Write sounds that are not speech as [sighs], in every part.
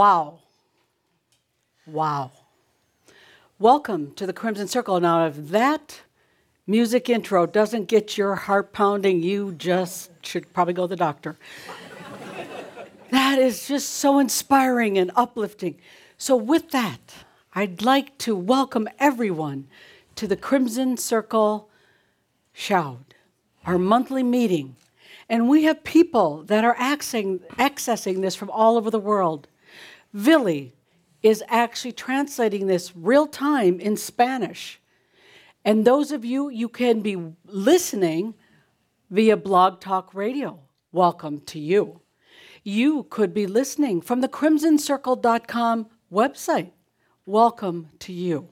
Wow. Wow. Welcome to the Crimson Circle. Now, if that music intro doesn't get your heart pounding, you just should probably go to the doctor. [laughs] that is just so inspiring and uplifting. So, with that, I'd like to welcome everyone to the Crimson Circle Shout, our monthly meeting. And we have people that are accessing, accessing this from all over the world. Vili is actually translating this real time in Spanish. And those of you, you can be listening via Blog Talk Radio. Welcome to you. You could be listening from the crimsoncircle.com website. Welcome to you.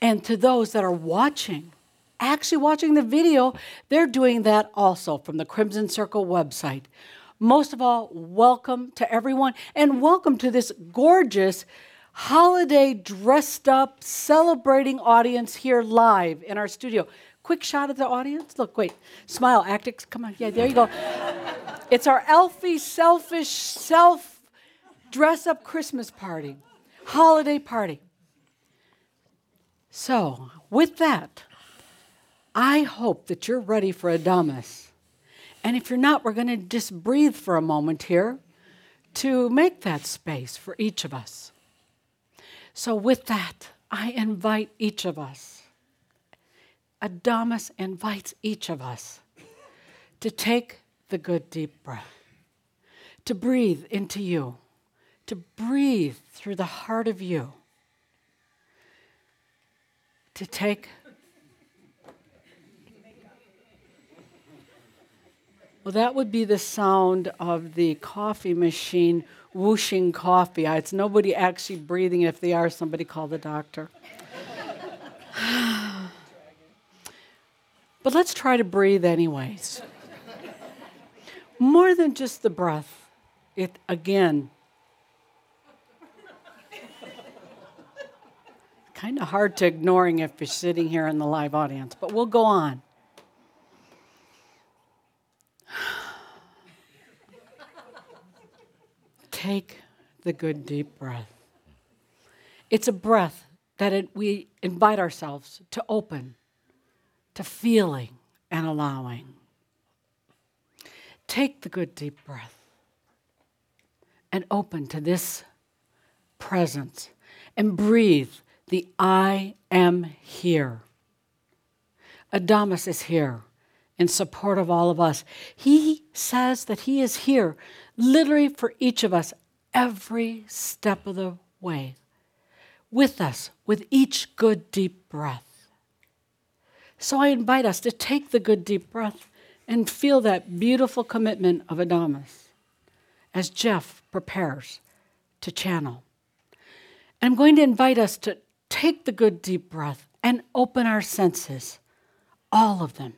And to those that are watching, actually watching the video, they're doing that also from the Crimson Circle website. Most of all, welcome to everyone and welcome to this gorgeous holiday dressed up celebrating audience here live in our studio. Quick shot of the audience. Look, wait, smile, actix. Come on, yeah, there you go. it's our Elfie selfish self dress up Christmas party, holiday party. So, with that, I hope that you're ready for Adamus. And if you're not, we're going to just breathe for a moment here to make that space for each of us. So, with that, I invite each of us, Adamus invites each of us to take the good deep breath, to breathe into you, to breathe through the heart of you, to take Well, that would be the sound of the coffee machine whooshing coffee. Ah, it's nobody actually breathing. If they are, somebody call the doctor. [sighs] but let's try to breathe anyways. More than just the breath, it again. kind of hard to ignoring if you're sitting here in the live audience, but we'll go on. Take the good deep breath. It's a breath that it, we invite ourselves to open to feeling and allowing. Take the good deep breath and open to this presence and breathe the I am here. Adamus is here in support of all of us. He says that He is here literally for each of us every step of the way, with us, with each good deep breath. So I invite us to take the good deep breath and feel that beautiful commitment of Adamus as Jeff prepares to channel. I'm going to invite us to take the good deep breath and open our senses, all of them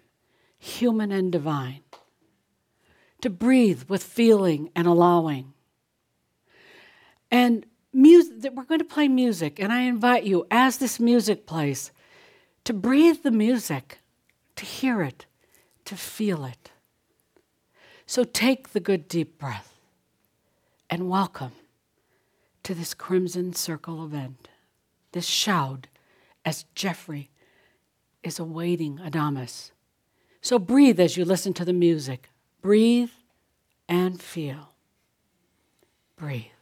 human and divine, to breathe with feeling and allowing. And music, we're going to play music, and I invite you, as this music plays, to breathe the music, to hear it, to feel it. So take the good deep breath and welcome to this Crimson Circle event, this shout as Jeffrey is awaiting Adamus so breathe as you listen to the music. Breathe and feel. Breathe.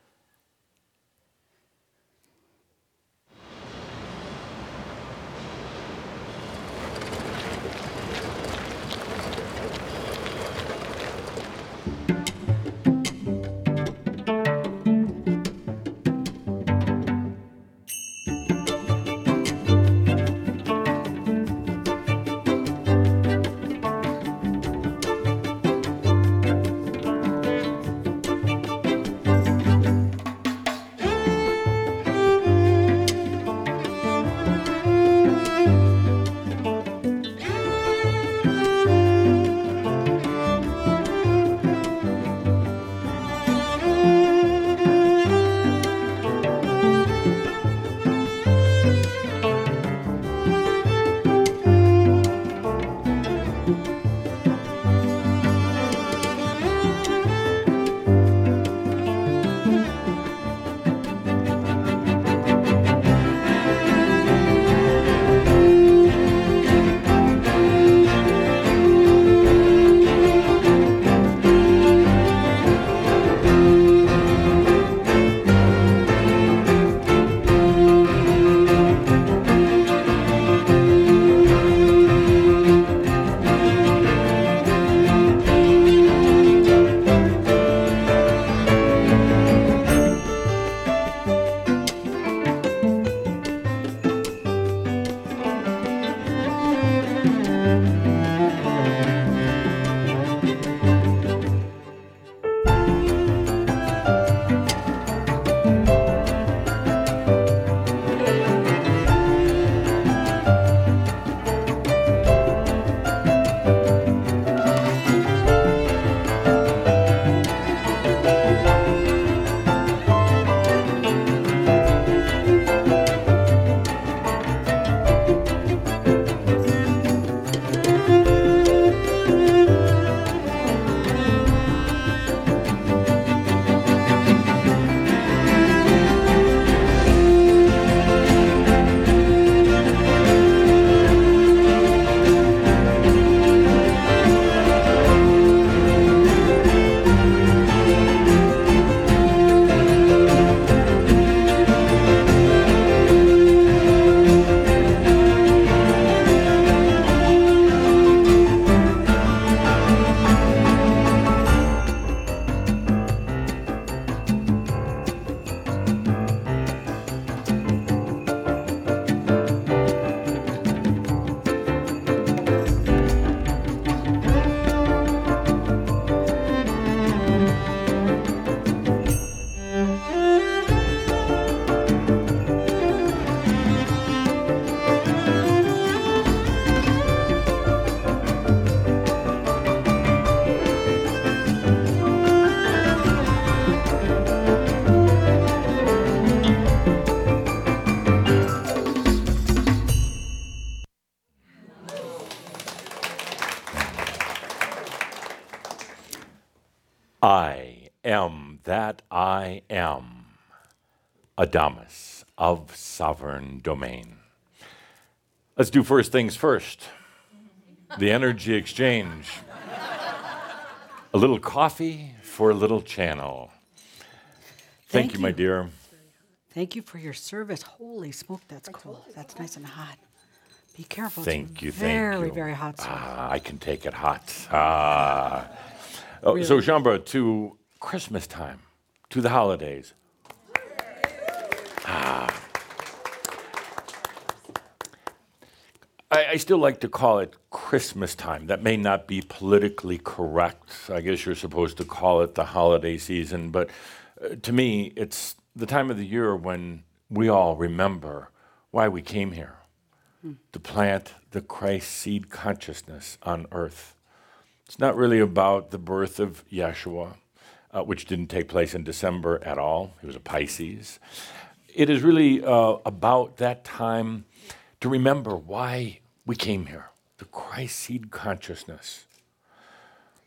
That I am, Adamus of sovereign domain. Let's do first things first the energy exchange. a little coffee for a little channel. Thank, Thank you, my dear. Thank you for your service. Holy smoke, that's cool. That's nice and hot. Be careful. it's Thank you, thank you. very hot. stuff. Ah, I can take it hot. Ah. Oh, So, Shaumbra, to Christmas time, to the holidays. Ah. I, I still like to call it Christmas time. That may not be politically correct. I guess you're supposed to call it the holiday season, but uh, to me, it's the time of the year when we all remember why we came here to plant the Christ seed consciousness on earth. It's not really about the birth of Yeshua, uh, which didn't take place in December at all. He was a Pisces. It is really uh, about that time to remember why we came here the Christ seed consciousness.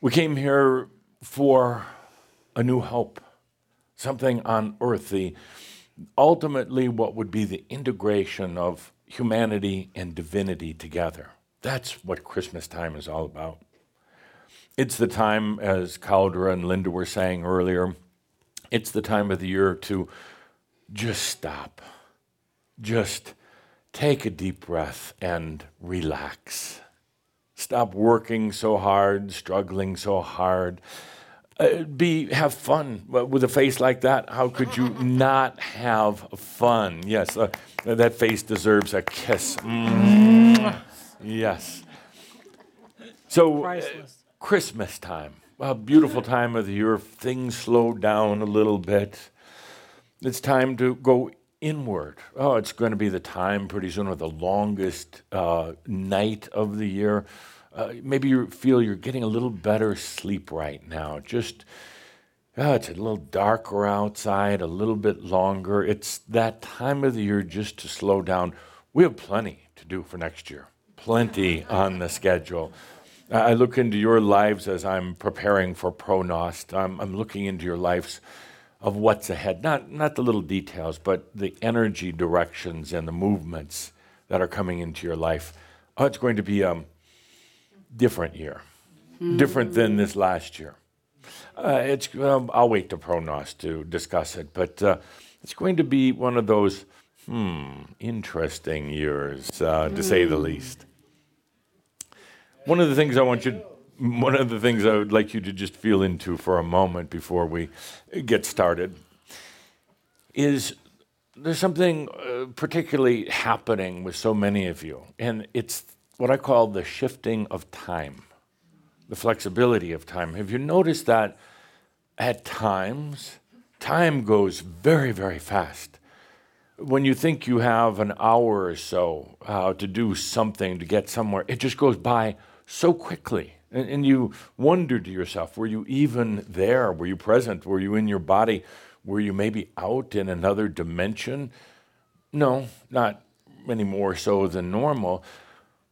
We came here for a new hope, something on earth, the ultimately what would be the integration of humanity and divinity together. That's what Christmas time is all about. It's the time, as Cauldre and Linda were saying earlier, it's the time of the year to just stop, just take a deep breath and relax. Stop working so hard, struggling so hard. Uh, be have fun with a face like that. How could you [laughs] not have fun? Yes, uh, that face deserves a kiss. Mm. Yes. So, uh, Priceless. Christmas time, a beautiful time of the year. Things slow down a little bit. It's time to go inward. Oh, it's going to be the time pretty soon of the longest uh, night of the year. Uh, maybe you feel you're getting a little better sleep right now. Just, oh, it's a little darker outside, a little bit longer. It's that time of the year just to slow down. We have plenty to do for next year, plenty on the schedule. I look into your lives as I'm preparing for ProGnost. I'm, I'm looking into your lives of what's ahead. Not, not the little details, but the energy directions and the movements that are coming into your life. Oh, it's going to be a different year, different than this last year. Uh, it's, um, I'll wait to ProGnost to discuss it, but uh, it's going to be one of those, hmm, interesting years, uh, to say the least. One of the things I want you, one of the things I would like you to just feel into for a moment before we get started is there's something uh, particularly happening with so many of you, and it's what I call the shifting of time, the flexibility of time. Have you noticed that at times time goes very, very fast? When you think you have an hour or so uh, to do something, to get somewhere, it just goes by so quickly. And, and you wonder to yourself, were you even there? Were you present? Were you in your body? Were you maybe out in another dimension? No, not any more so than normal.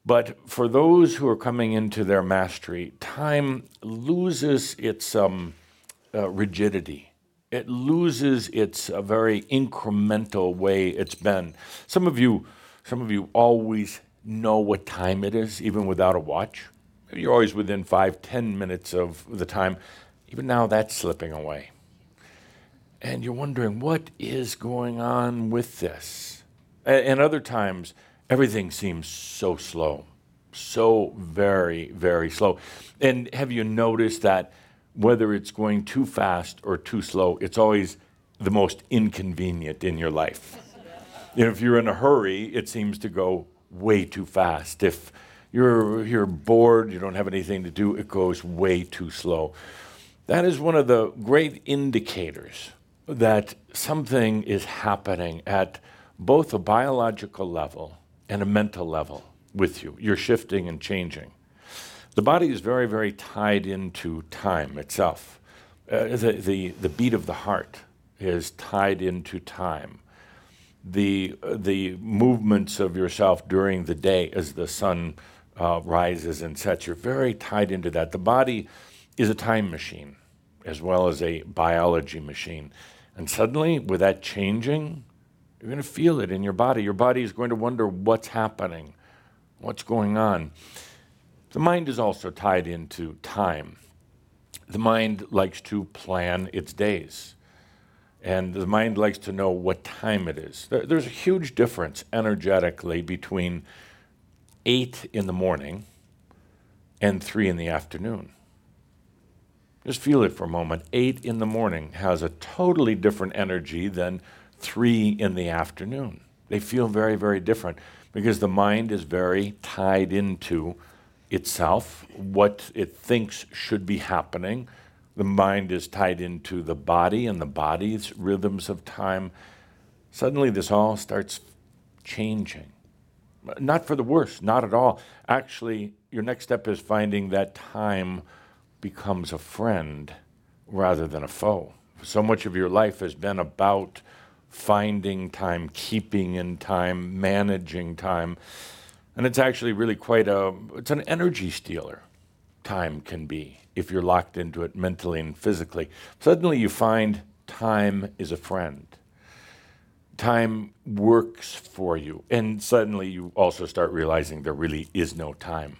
But for those who are coming into their mastery, time loses its um, uh, rigidity. It loses its uh, very incremental way it's been. Some of you, some of you always know what time it is, even without a watch. You're always within five, ten minutes of the time. Even now, that's slipping away. And you're wondering, what is going on with this? A- And other times, everything seems so slow, so very, very slow. And have you noticed that whether it's going too fast or too slow, it's always the most inconvenient in your life? If you're in a hurry, it seems to go way too fast. If you're, you're bored, you don't have anything to do, it goes way too slow. That is one of the great indicators that something is happening at both a biological level and a mental level with you. You're shifting and changing. The body is very, very tied into time itself. Uh, the, the, the beat of the heart is tied into time. The, the movements of yourself during the day as the sun uh, rises and sets, you're very tied into that. The body is a time machine. as well as a biology machine. And suddenly, with that changing, you're going to feel it in your body. Your body is going to wonder what's happening, what's going on. The mind is also tied into time. The mind likes to plan its days, and the mind likes to know what time it is. There's a huge difference energetically between 8 in the morning and 3 in the afternoon. Just feel it for a moment. 8 in the morning has a totally different energy than 3 in the afternoon. They feel very, very different because the mind is very tied into itself, what it thinks should be happening. The mind is tied into the body and the body's rhythms of time. Suddenly, this all starts changing. Not for the worse, not at all. Actually, your next step is finding that time becomes a friend rather than a foe. So much of your life has been about finding time, keeping in time, managing time. And it's actually really quite a it's an energy stealer. Time can be if you're locked into it mentally and physically. Suddenly you find time is a friend. Time works for you. And suddenly you also start realizing there really is no time.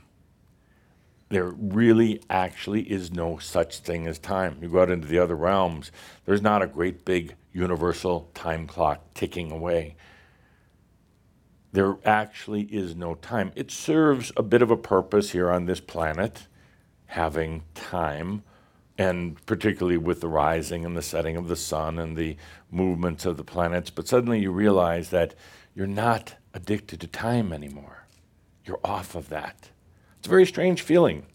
There really actually is no such thing as time. You go out into the other realms, there's not a great big universal time clock ticking away there actually is no time. It serves a bit of a purpose here on this planet, having time, and particularly with the rising and the setting of the sun and the movements of the planets. But suddenly you realize that you're not addicted to time anymore. You're off of that. It's a very strange feeling.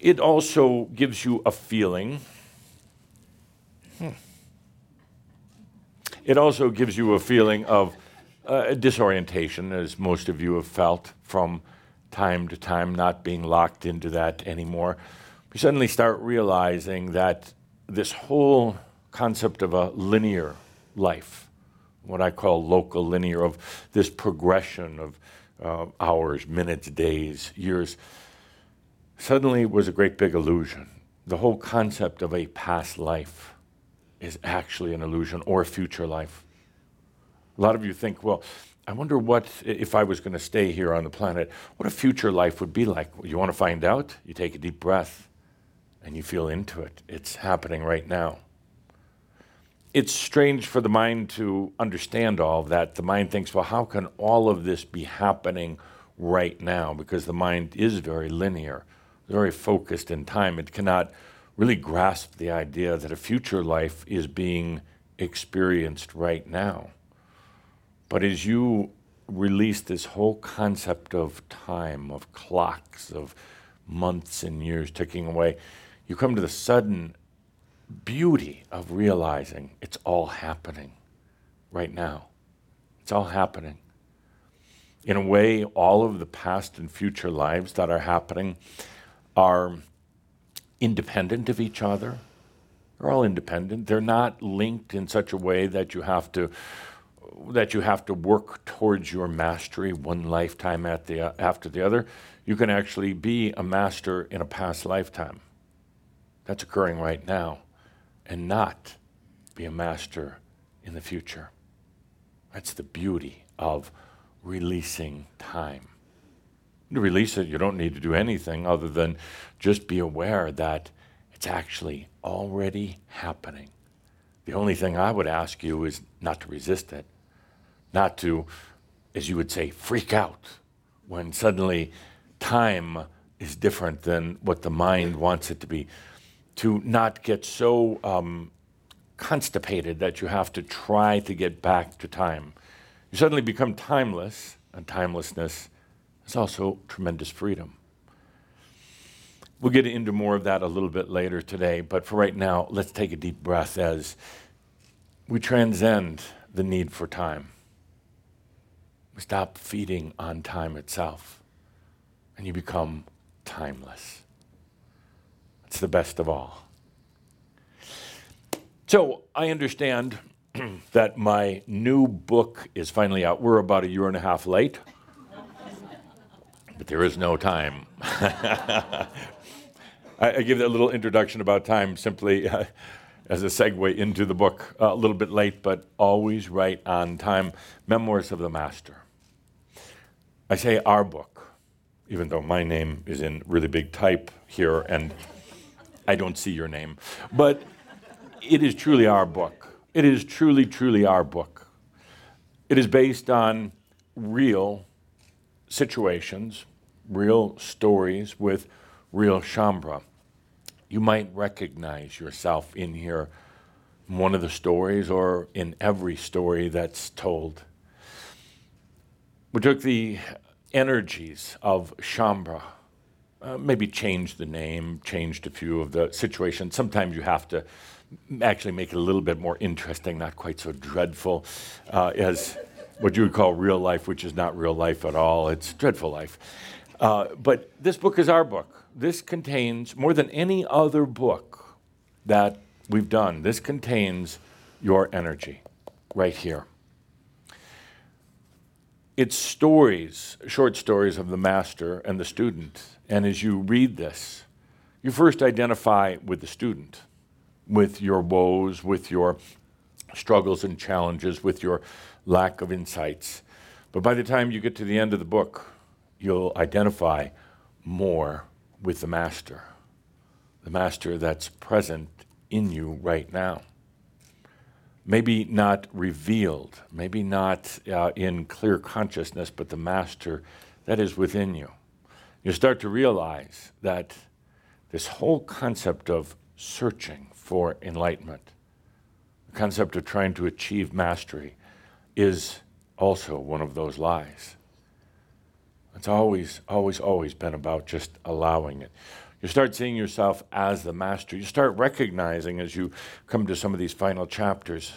It also gives you a feeling. Hmm. It also gives you a feeling of uh, disorientation, as most of you have felt from time to time, not being locked into that anymore. We suddenly start realizing that this whole concept of a linear life, what I call local linear, of this progression of uh, hours, minutes, days, years, suddenly was a great big illusion. The whole concept of a past life is actually an illusion or a future life. A lot of you think, well, I wonder what, if I was going to stay here on the planet, what a future life would be like. You want to find out? You take a deep breath and you feel into it. It's happening right now. It's strange for the mind to understand all of that. The mind thinks, well, how can all of this be happening right now? Because the mind is very linear, very focused in time. It cannot really grasp the idea that a future life is being experienced right now. But as you release this whole concept of time, of clocks, of months and years ticking away, you come to the sudden beauty of realizing it's all happening right now. It's all happening. In a way, all of the past and future lives that are happening are independent of each other. They're all independent. They're not linked in such a way that you have to that you have to work towards your mastery one lifetime at the, after the other. You can actually be a master in a past lifetime. That's occurring right now, and not be a master in the future. That's the beauty of releasing time. To release it, you don't need to do anything other than just be aware that it's actually already happening. The only thing I would ask you is not to resist it, not to, as you would say, freak out when suddenly time is different than what the mind wants it to be. To not get so um, constipated that you have to try to get back to time. You suddenly become timeless, and timelessness is also tremendous freedom. We'll get into more of that a little bit later today, but for right now, let's take a deep breath as we transcend the need for time. Stop feeding on time itself, and you become timeless. It's the best of all. So I understand [clears throat] that my new book is finally out. We're about a year and a half late, but there is no time. [laughs] I, I give that little introduction about time simply uh, [laughs] as a segue into the book. Uh, a little bit late, but always right on time. Memoirs of the Master. I say our book, even though my name is in really big type here and I don't see your name. But it is truly our book. It is truly, truly our book. It is based on real situations, real stories with real Shaumbra. You might recognize yourself in here, in one of the stories, or in every story that's told. We took the energies of Shaumbra, uh, maybe changed the name, changed a few of the situations. Sometimes you have to actually make it a little bit more interesting, not quite so dreadful uh, as what you would call real life, which is not real life at all. It's dreadful life. Uh, but this book is our book. This contains, more than any other book that we've done, this contains your energy right here. It's stories, short stories of the master and the student. And as you read this, you first identify with the student, with your woes, with your struggles and challenges, with your lack of insights. But by the time you get to the end of the book, you'll identify more with the Master, the Master that's present in you right now. Maybe not revealed, maybe not uh, in clear consciousness, but the Master that is within you. You start to realize that this whole concept of searching for enlightenment, the concept of trying to achieve mastery, is also one of those lies. It's always, always, always been about just allowing it. You start seeing yourself as the master. You start recognizing as you come to some of these final chapters,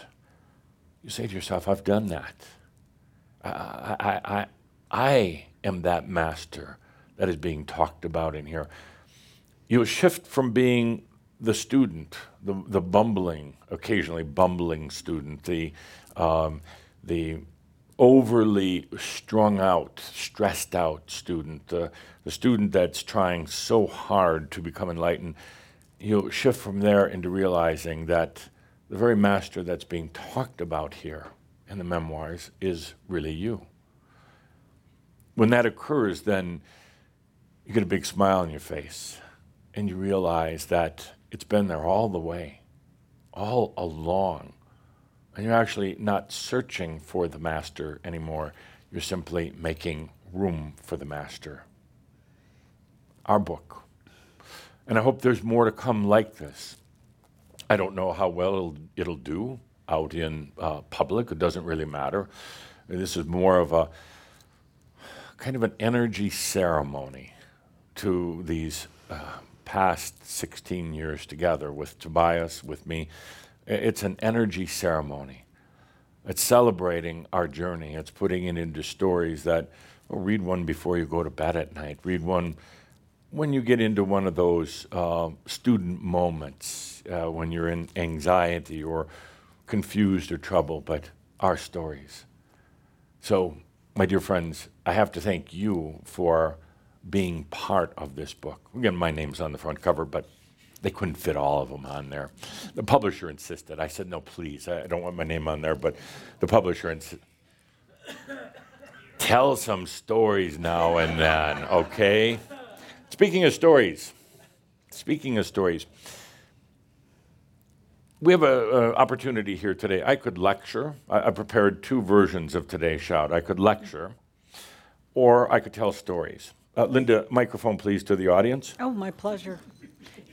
you say to yourself, I've done that. I, I, I, I am that master that is being talked about in here. You shift from being the student, the, the bumbling, occasionally bumbling student, the, um, the overly strung out, stressed out student, the, the student that's trying so hard to become enlightened, you'll shift from there into realizing that the very master that's being talked about here in the memoirs is really you. When that occurs, then you get a big smile on your face and you realize that it's been there all the way, all along and you're actually not searching for the master anymore. You're simply making room for the master. Our book. And I hope there's more to come like this. I don't know how well it'll, it'll do out in uh, public. It doesn't really matter. This is more of a kind of an energy ceremony to these uh, past 16 years together with Tobias, with me, it's an energy ceremony. It's celebrating our journey. It's putting it into stories that, well, read one before you go to bed at night. Read one when you get into one of those uh, student moments, uh, when you're in anxiety or confused or troubled, but our stories. So, my dear friends, I have to thank you for being part of this book. Again, my name's on the front cover, but they couldn't fit all of them on there. The publisher insisted. I said, no, please, I don't want my name on there, but the publisher insisted. Tell some stories now and then, okay? Speaking of stories, speaking of stories, we have an opportunity here today. I could lecture. I, I prepared two versions of today's shout. I could lecture, or I could tell stories. Uh, Linda, microphone please to the audience. Oh, my pleasure.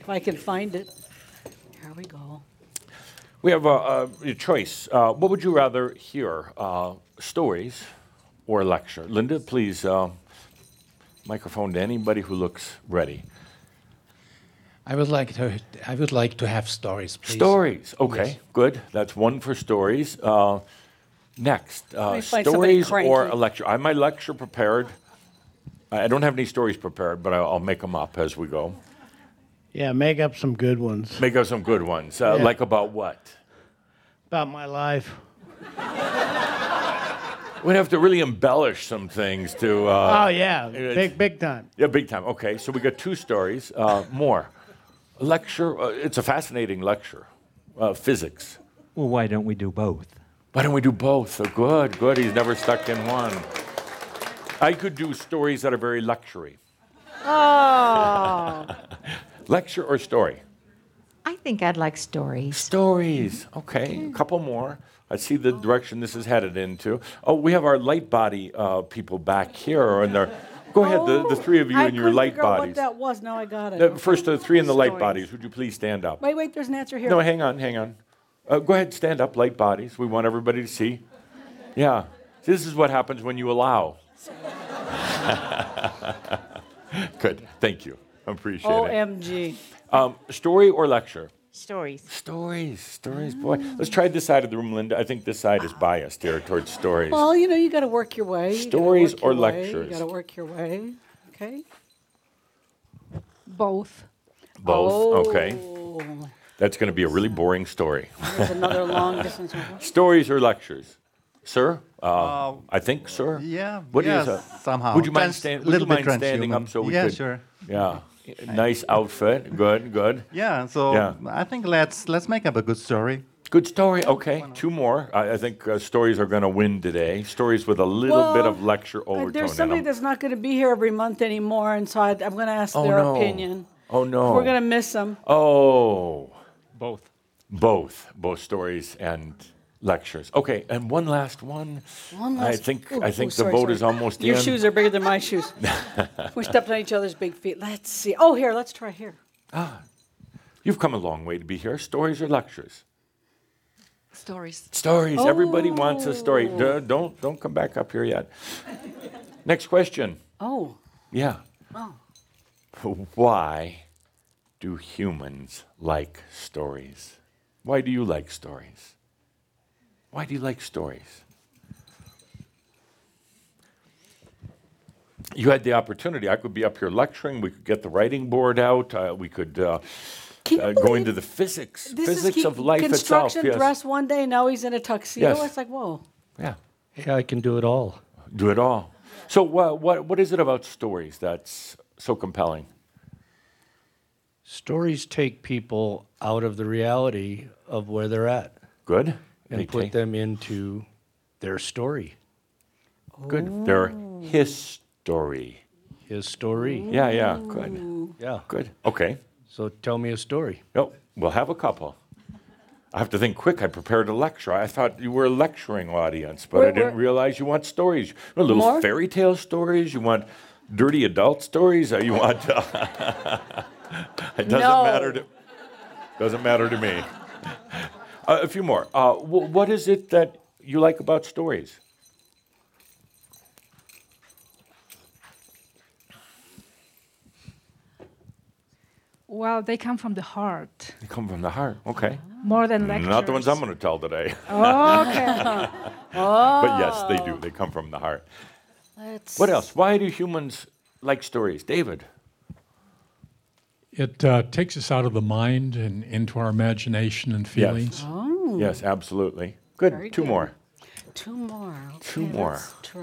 If I can find it. Here we go. We have a, a choice. Uh, what would you rather hear, uh, stories or a lecture? Linda, please, uh, microphone to anybody who looks ready. I would like to. I would like to have stories, please. Stories. Okay, Yes. good. That's one for stories. Uh, next, uh, me find somebody stories or a lecture. I have my lecture prepared. I I don't have any stories prepared, but I'll, I'll make them up as we go. Yeah, make up some good ones Make up some good ones. Uh, Yeah. Like about what? about my life. We'd have to really embellish some things to. Uh, Oh yeah, big big time. Yeah, big time. Okay, so we got two stories. Uh, more. Lecture, uh, it's a fascinating lecture. Uh, physics. Well, why don't we do both? Why don't we do both? Oh, good, good. He's never stuck in one. I could do stories that are very luxury. Oh. [laughs] Lecture or story? I think I'd like stories. Stories. Okay, a couple more. I see the direction this is headed into. Oh, we have our light body uh, people back here. Go ahead, the, the three of you Oh, I in your couldn't light figure out bodies. What that was? Now I got it. Uh, first, the three in the light Stories. bodies. Would you please stand up? Wait, wait. There's an answer here. No, hang on, hang on. Uh, go ahead, stand up, light bodies. We want everybody to see. Yeah. See, this is what happens when you allow. [laughs] Good. Thank you. I appreciate it. Omg. Um, story or lecture? Stories. Stories. Stories, boy. Let's try this side of the room, Linda. I think this side is biased here towards stories. Well, you know, you got to work your way. You Stories work your or way, lectures? You got to work your way. Okay. Both. Both. Okay. Oh, That's going to be a really boring story. There's another long distance. [laughs] Stories or lectures? Sir? Uh, I think, sir? Yeah. What is yes, a- somehow. Would you mind, Trans- stand, would you mind standing transhuman. up so we yeah, could? sure. Yeah. Nice outfit. Good, good. Yeah. So Yeah. I think let's let's make up a good story. Good story. Okay, two more. I, I think uh, stories are going to win today. Stories with a little bit of Well, lecture Uh, overtone There's in somebody them. that's not going to be here every month anymore, and so I, I'm going to ask Oh, their no. opinion. Oh no. We're going to miss them. Oh, Both. both, both stories and lectures. Okay, and one last one. One last. I think Ooh, I ooh, think the sorry, vote sorry. is almost Your in. shoes are bigger than my shoes. [laughs] We're stepping on each other's big feet. Let's see. Oh, here, let's try here. Ah, You've come a long way to be here. Stories or lectures? Stories. Stories. Everybody wants a story. Oh. Duh, don't don't come back up here yet. Next question. Oh, Yeah. oh. Why do humans like stories? Why do you like stories? Why do you like stories? You had the opportunity. I could be up here lecturing. We could get the writing board out. Uh, we could uh, Can uh, go into the physics, physics of life itself. construction Yes. dress one day, now he's in a tuxedo. Yes. It's like, whoa. Yeah. Yeah, I can do it all. Do it all. So, what, what, what is it about stories that's so compelling? Stories take people out of the reality of where they're at Good. And They put them into their story, Good. Their history. his story. Yeah, yeah. Good. Yeah. Good. Okay. So tell me a story. Oh, we'll have a couple. I have to think quick. I prepared a lecture. I thought you were a lecturing audience, but I We're- didn't we're- realize you want stories. You want little More? fairy tale stories. You want dirty adult stories. Or you want. [laughs] it doesn't No. matter to. Doesn't matter to me. Uh, a few more. Uh, wh- what is it that you like about stories? Well, they come from the heart They come from the heart. Okay. more than lectures. Not the ones I'm going to tell today. Okay. [laughs] but yes, they do. They come from the heart. Let's What else? Why do humans like stories? David. It uh, takes us out of the mind and into our imagination and feelings. Yes, Yes, absolutely. Good. Very Two good. more. Two more. Two more.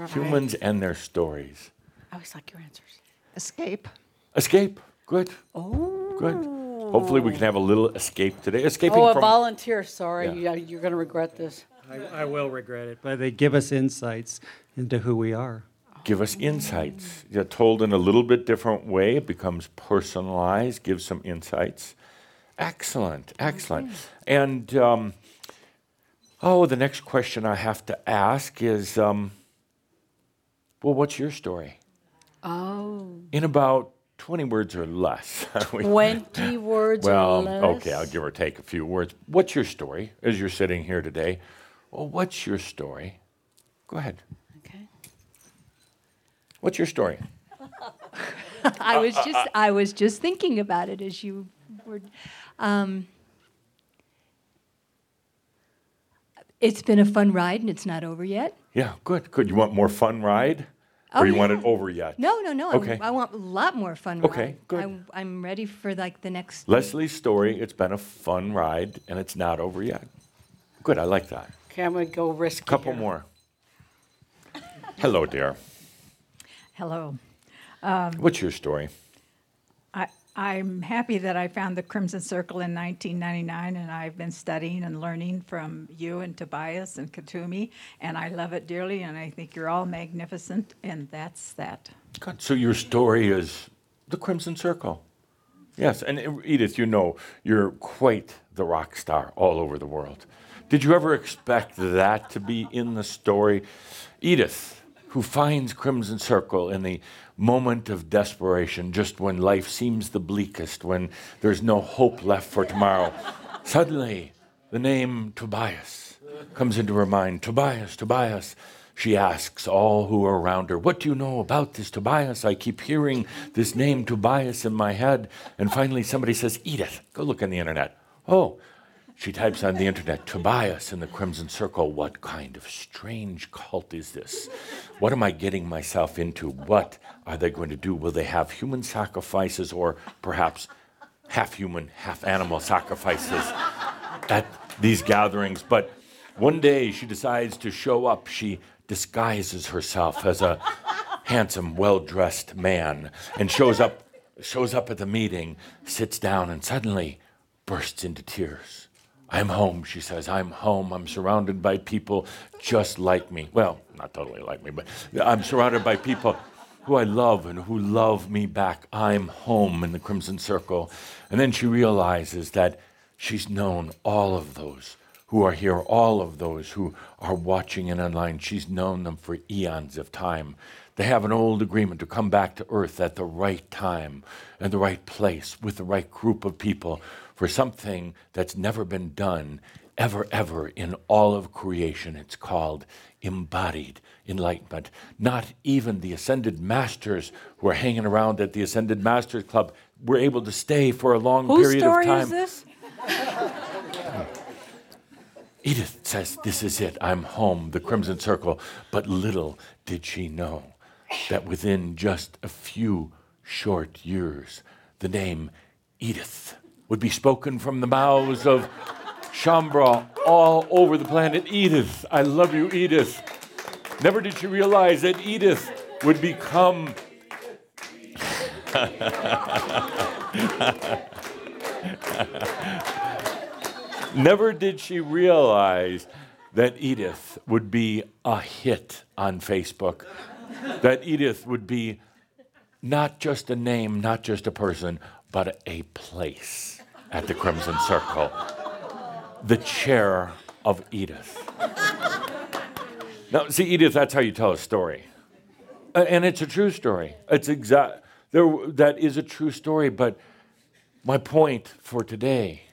Humans and their stories. I always like your answers. Escape. Escape. Good. Oh. Good. Hopefully, we can have a little escape today. Escaping Oh, a from. volunteer. Sorry. Yeah. Yeah. you're going to regret this. I, I will regret it, but they give us insights into who we are. Give us insights. You're told in a little bit different way. It becomes personalized. Gives some insights. Excellent. Excellent. And um, oh, the next question I have to ask is, um, well, what's your story? Oh. In about 20 words or less. [laughs] 20 words or well, okay, I'll give or take a few words. What's your story as you're sitting here today? Well, what's your story? Go ahead. Okay. What's your story? [laughs] I was just I was just thinking about it as you were. Um, it's been a fun ride, and it's not over yet. Yeah, good, good. You want more fun ride? Oh, or you want it over yet? No, no, no. I'm- Okay. I want a lot more fun. Okay, ride. good. I'm, I'm ready for like the next. Leslie's story, it's been a fun ride and it's not over yet. Good, I like that. Okay, I'm going to go risky. A couple here. more. Hello, dear. Hello. What's your story? I, I'm happy that I found the Crimson Circle in 1999, and I've been studying and learning from you and Tobias and Kuthumi, and I love it dearly, and I think you're all magnificent, and that's that. So your story is the Crimson Circle. Yes, and uh, Edith, you know you're quite the rock star all over the world. Did you ever expect that to be in the story? Edith, who finds Crimson Circle in the moment of desperation, just when life seems the bleakest, when there's no hope left for tomorrow, [laughs] suddenly the name Tobias comes into her mind. Tobias, Tobias. She asks all who are around her, What do you know about this Tobias? I keep hearing this name Tobias in my head. And finally, somebody says, Edith, go look on the internet. Oh, she types on the internet, Tobias in the Crimson Circle. What kind of strange cult is this? What am I getting myself into? What are they going to do? Will they have human sacrifices or perhaps half human, half animal sacrifices at these gatherings? But one day she decides to show up. She disguises herself as a handsome, well dressed man and shows up, shows up at the meeting, sits down, and suddenly bursts into tears. I'm home, she says. I'm home. I'm surrounded by people just like me. Well, not totally like me, but I'm surrounded by people who I love and who love me back. I'm home in the Crimson Circle. And then she realizes that she's known all of those who are here, all of those who are watching and online. She's known them for eons of time. They have an old agreement to come back to Earth at the right time and the right place with the right group of people for something that's never been done ever, ever in all of creation. It's called embodied enlightenment. Not even the ascended masters who are hanging around at the Ascended Masters Club were able to stay for a long Whose period story of time. is this? [laughs] Edith says, This is it. I'm home, the Crimson Circle. But little did she know that within just a few short years, the name Edith would be spoken from the mouths of Shaumbra all over the planet. Edith, I love you, Edith. Never did she realize that Edith would become. [laughs] Never did she realize that Edith would be a hit on Facebook, that Edith would be not just a name, not just a person, but a place at the Crimson Circle. The chair of Edith. Now, see, Edith, that's how you tell a story. And it's a true story. It's exact. There, that is a true story. But my point for today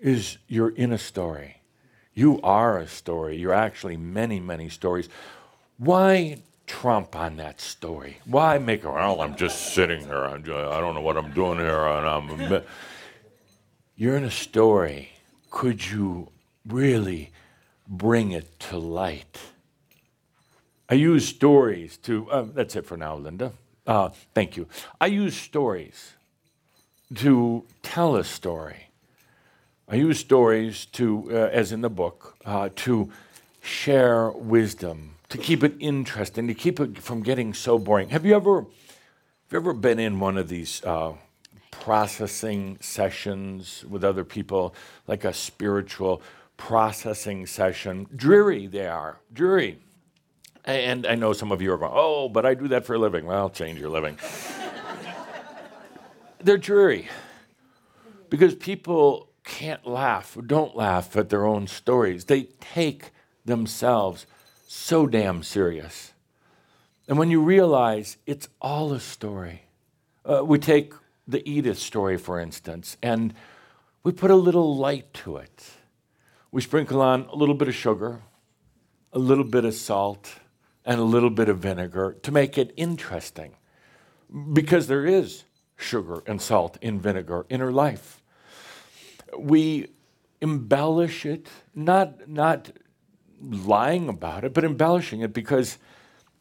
is you're in a story. You are a story. You're actually many, many stories. Why trump on that story? Why make it, well, I'm just sitting here. I'm I don't know what I'm doing here. And I'm, you're in a story. Could you really bring it to light? I use stories to, uh, that's it for now, Linda. Uh, thank you. I use stories to tell a story. I use stories to, uh, as in the book, uh, to share wisdom, to keep it interesting, to keep it from getting so boring. Have you ever, have you ever been in one of these uh, processing sessions with other people, like a spiritual processing session? Dreary they are, dreary. And I know some of you are going, oh, but I do that for a living. Well, change your living. [laughs] They're dreary because people can't laugh, don't laugh at their own stories. They take themselves so damn serious. And when you realize it's all a story, uh, we take the Edith story, for instance, and we put a little light to it. We sprinkle on a little bit of sugar, a little bit of salt, and a little bit of vinegar to make it interesting. Because there is sugar and salt in vinegar in her life. We embellish it, not, not lying about it, but embellishing it because,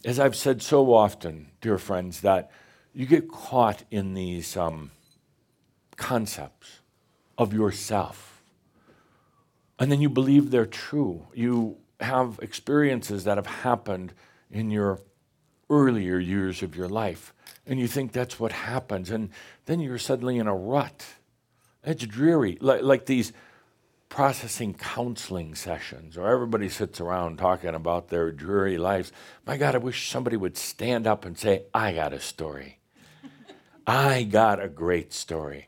as I've said so often, dear friends, that you get caught in these um, concepts of yourself. And then you believe they're true. You have experiences that have happened in your earlier years of your life. And you think that's what happens. And then you're suddenly in a rut. It's dreary, like, like these processing counseling sessions, or everybody sits around talking about their dreary lives. My God, I wish somebody would stand up and say, I got a story. I got a great story.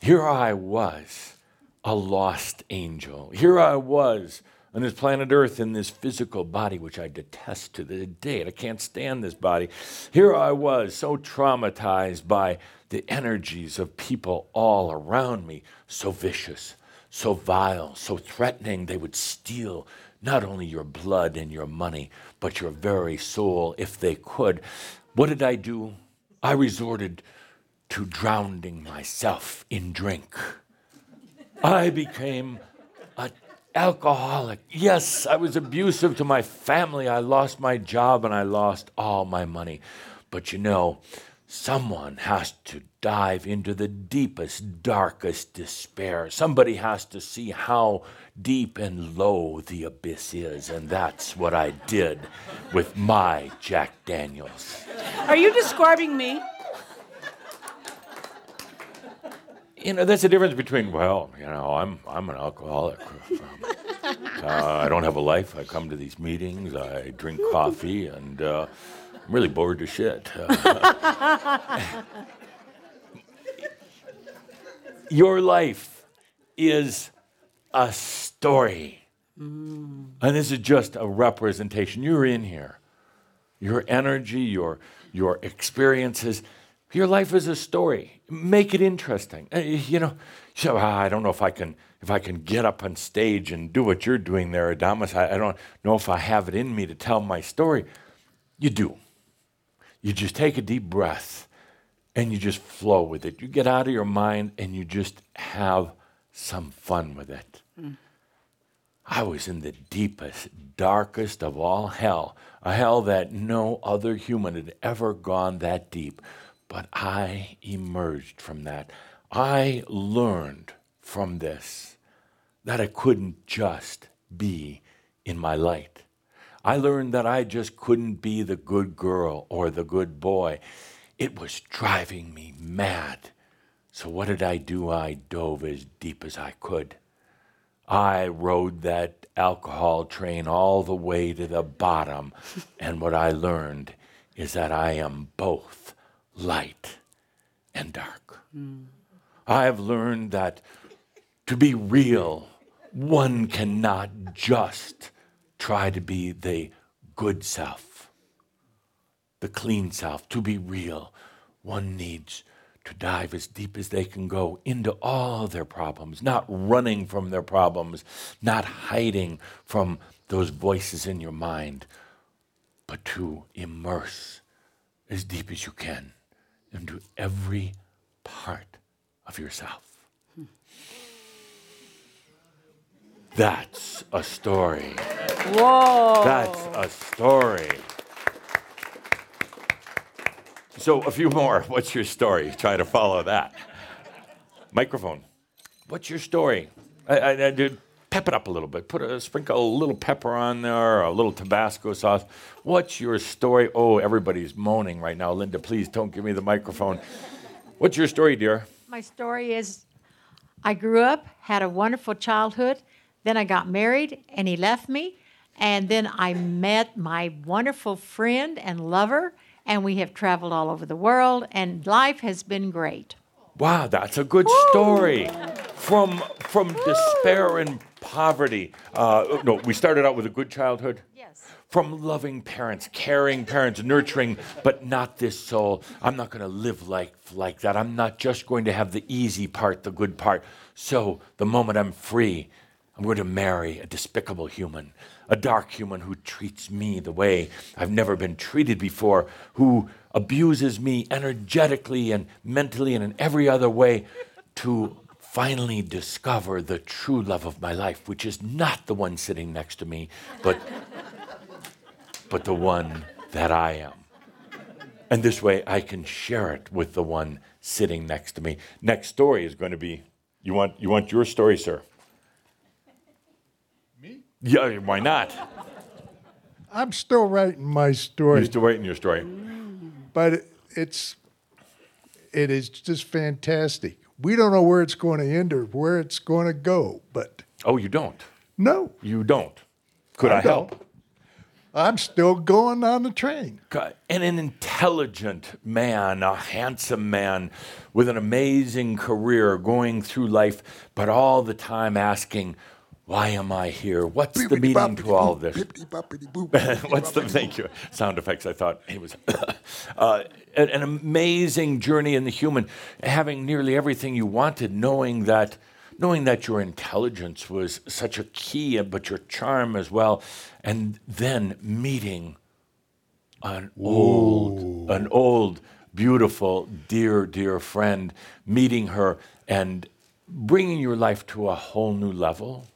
Here I was, a lost angel. Here I was on this planet Earth in this physical body, which I detest to the day. I can't stand this body. Here I was, so traumatized by the energies of people all around me, so vicious, so vile, so threatening. They would steal not only your blood and your money, but your very soul if they could. What did I do? I resorted to drowning myself in drink. I became an alcoholic. Yes, I was abusive to my family. I lost my job and I lost all my money. But you know, someone has to dive into the deepest, darkest despair. Somebody has to see how deep and low the abyss is. And that's what I did with my Jack Daniels. Are you describing me? You know, that's the difference between, well, you know, I'm, I'm an alcoholic. [laughs] Uh, I don't have a life. I come to these meetings, I drink coffee, and uh, I'm really bored to shit. Uh, [laughs] your life is a story. And this is just a representation. You're in here. Your energy, your, your experiences, your life is a story. Make it interesting. Uh, You know, so "Ah, I don't know if I can if I can get up on stage and do what you're doing there, Adamus. I, I don't know if I have it in me to tell my story. You do. You just take a deep breath and you just flow with it. You get out of your mind and you just have some fun with it. I was in the deepest, darkest of all hell, a hell that no other human had ever gone that deep. But I emerged from that. I learned from this that I couldn't just be in my light. I learned that I just couldn't be the good girl or the good boy. It was driving me mad. So, what did I do? I dove as deep as I could. I rode that alcohol train all the way to the bottom. and what I learned is that I am both light and dark. Hmm. I have learned that to be real, one cannot just try to be the good self, the clean self. To be real, one needs to dive as deep as they can go into all their problems, not running from their problems, not hiding from those voices in your mind, but to immerse as deep as you can into every part of yourself. That's a story. Whoa. That's a story. So, a few more. [laughs] What's your story? Try to follow that. Microphone. What's your story? I, I, I did pep it up a little bit. Put a sprinkle a little pepper on there, a little Tabasco sauce. What's your story? Oh, everybody's moaning right now. Linda, please don't give me the microphone. What's your story, dear? My story is I grew up, had a wonderful childhood, then I got married and he left me, and then I met my wonderful friend and lover, and we have traveled all over the world, and life has been great. Wow, that's a good story. From from despair and poverty. Uh, no, we started out with a good childhood. Yes. From loving parents, caring parents, nurturing, but not this soul. I'm not going to live like like that. I'm not just going to have the easy part, the good part. So the moment I'm free, I'm going to marry a despicable human, a dark human who treats me the way I've never been treated before, who abuses me energetically and mentally and in every other way to finally discover the true love of my life, which is not the one sitting next to me, but, [laughs] but the one that I am. And this way I can share it with the one sitting next to me. Next story is going to be you want, you want your story, sir? Me? Yeah, why not? I'm still writing my story. You're still writing your story. but it's it is just fantastic. We don't know where it's going to end or where it's going to go, but Oh, you don't. no, You don't. Could I, help? don't. I'm still going on the train. And an intelligent man, a handsome man with an amazing career going through life, but all the time asking, why am I here? What's the meaning to all this? [laughs] What's the thank you sound effects? I thought he was [coughs] uh, an, an amazing journey in the human, having nearly everything you wanted, knowing that knowing that your intelligence was such a key, but your charm as well, and then meeting an old, an old, beautiful, dear, dear friend, meeting her and bringing your life to a whole new level,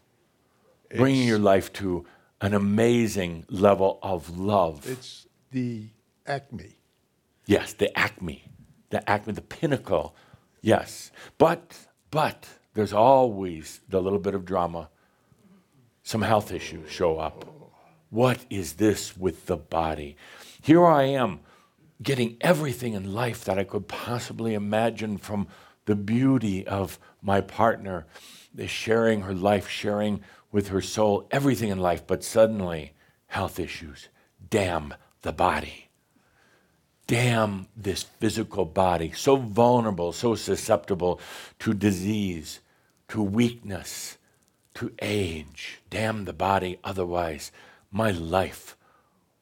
bringing your life to an amazing level of love. It's the acme. Yes, the acme, the acme, the pinnacle. Yes, but but there's always the little bit of drama. Some health issues show up. What is this with the body? Here I am, getting everything in life that I could possibly imagine from the beauty of my partner, sharing her life, sharing with her soul, everything in life, but suddenly health issues. Damn the body damn this physical body, so vulnerable, so susceptible to disease, to weakness, to age. Damn the body, otherwise, my life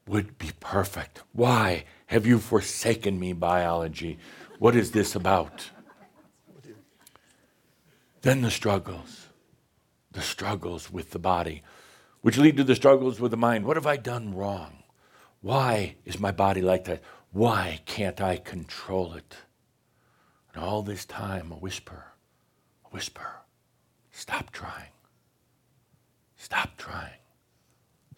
would be perfect. Why have you forsaken me, biology? What is this about? Then the struggles, the struggles with the body, which lead to the struggles with the mind. What have I done wrong? Why is my body like that? Why can't I control it? And all this time, a whisper, a whisper, stop trying. Stop trying.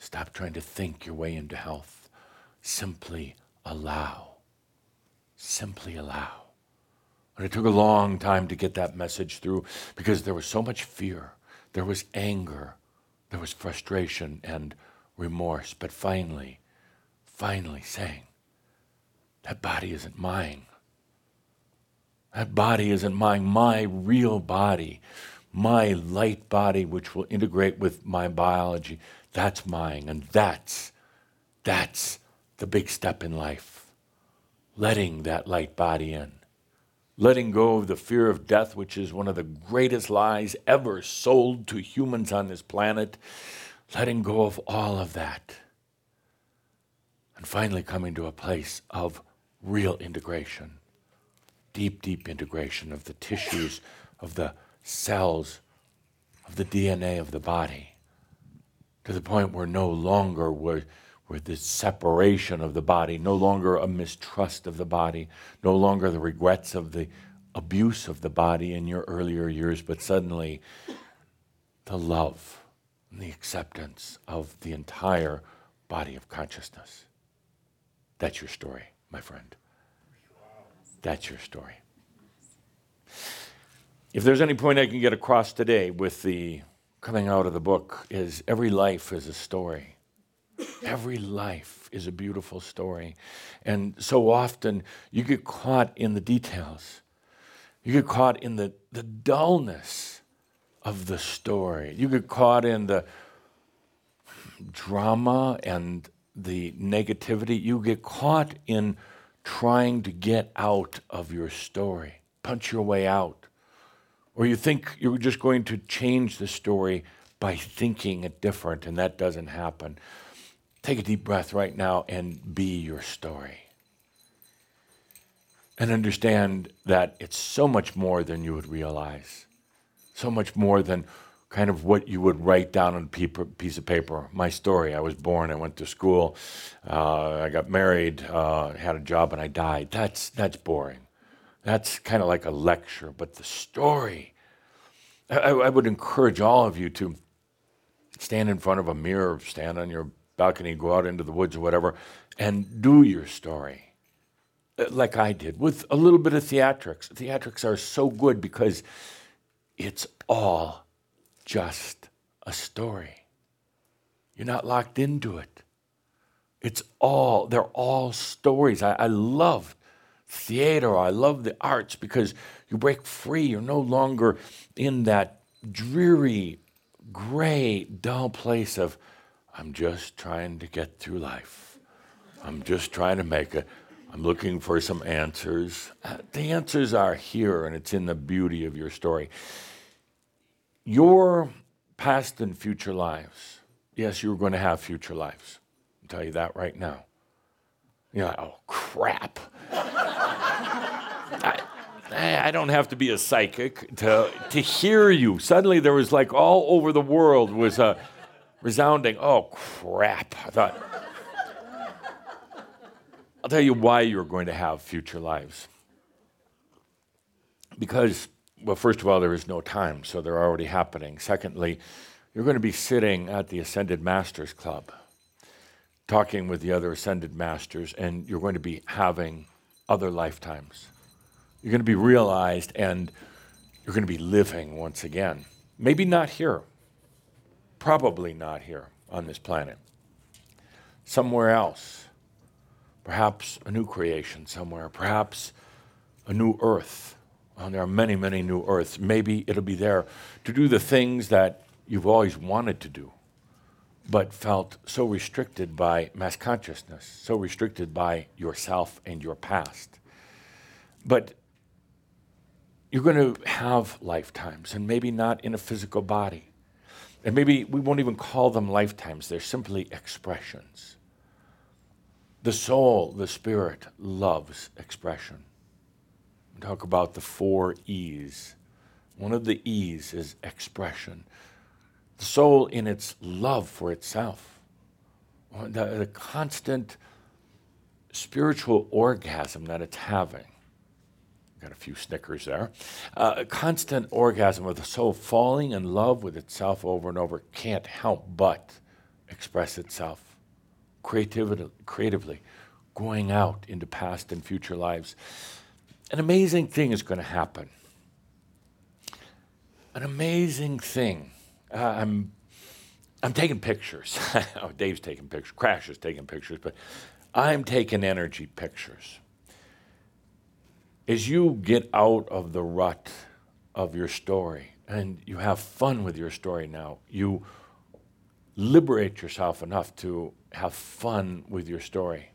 Stop trying to think your way into health. Simply allow. Simply allow. And it took a long time to get that message through because there was so much fear, there was anger, there was frustration and remorse. But finally, finally saying, that body isn't mine. That body isn't mine. My real body, my light body, which will integrate with my biology, that's mine. And that's, that's the big step in life. Letting that light body in. Letting go of the fear of death, which is one of the greatest lies ever sold to humans on this planet. Letting go of all of that. And finally coming to a place of real integration, deep, deep integration of the tissues, of the cells, of the DNA of the body, to the point where no longer we're, we're this separation of the body, no longer a mistrust of the body, no longer the regrets of the abuse of the body in your earlier years, but suddenly the love and the acceptance of the entire body of consciousness. That's your story my friend. That's your story. If there's any point I can get across today with the coming out of the book is every life is a story. Every life is a beautiful story. And so often you get caught in the details. You get caught in the, the dullness of the story. You get caught in the drama and the negativity, you get caught in trying to get out of your story, punch your way out. Or you think you're just going to change the story by thinking it different, and that doesn't happen. Take a deep breath right now and be your story. And understand that it's so much more than you would realize, so much more than kind of what you would write down on a piece of paper. My story I was born, I went to school, uh, I got married, uh, had a job, and I died. That's, that's boring. That's kind of like a lecture. But the story, I, I would encourage all of you to stand in front of a mirror, stand on your balcony, go out into the woods or whatever, and do your story uh, like I did with a little bit of theatrics. Theatrics are so good because it's all just a story. You're not locked into it. It's all, they're all stories. I, I love theater, I love the arts because you break free. You're no longer in that dreary, gray, dull place of, I'm just trying to get through life. I'm just trying to make it. I'm looking for some answers. Uh, the answers are here, and it's in the beauty of your story. Your past and future lives, yes, you're going to have future lives. I'll tell you that right now. You're like, oh, crap. [laughs] I, I don't have to be a psychic to, to hear you. Suddenly there was like all over the world was a resounding, oh, crap. I thought, I'll tell you why you're going to have future lives. Because, well, first of all, there is no time, so they're already happening. Secondly, you're going to be sitting at the Ascended Masters Club, talking with the other Ascended Masters, and you're going to be having other lifetimes. You're going to be realized, and you're going to be living once again. Maybe not here, probably not here on this planet, somewhere else perhaps a new creation somewhere, perhaps a new earth. There are many, many new earths. Maybe it'll be there to do the things that you've always wanted to do, but felt so restricted by mass consciousness, so restricted by yourself and your past. But you're going to have lifetimes, and maybe not in a physical body. And maybe we won't even call them lifetimes, they're simply expressions. The soul, the spirit, loves expression. Talk about the four E's. One of the E's is expression. The soul, in its love for itself, the, the constant spiritual orgasm that it's having. Got a few snickers there. Uh, a constant orgasm of the soul falling in love with itself over and over can't help but express itself creativity, creatively, going out into past and future lives. An amazing thing is going to happen. An amazing thing. Uh, I'm, I'm taking pictures. [laughs] oh, Dave's taking pictures. Crash is taking pictures, but I'm taking energy pictures. As you get out of the rut of your story and you have fun with your story now, you liberate yourself enough to have fun with your story.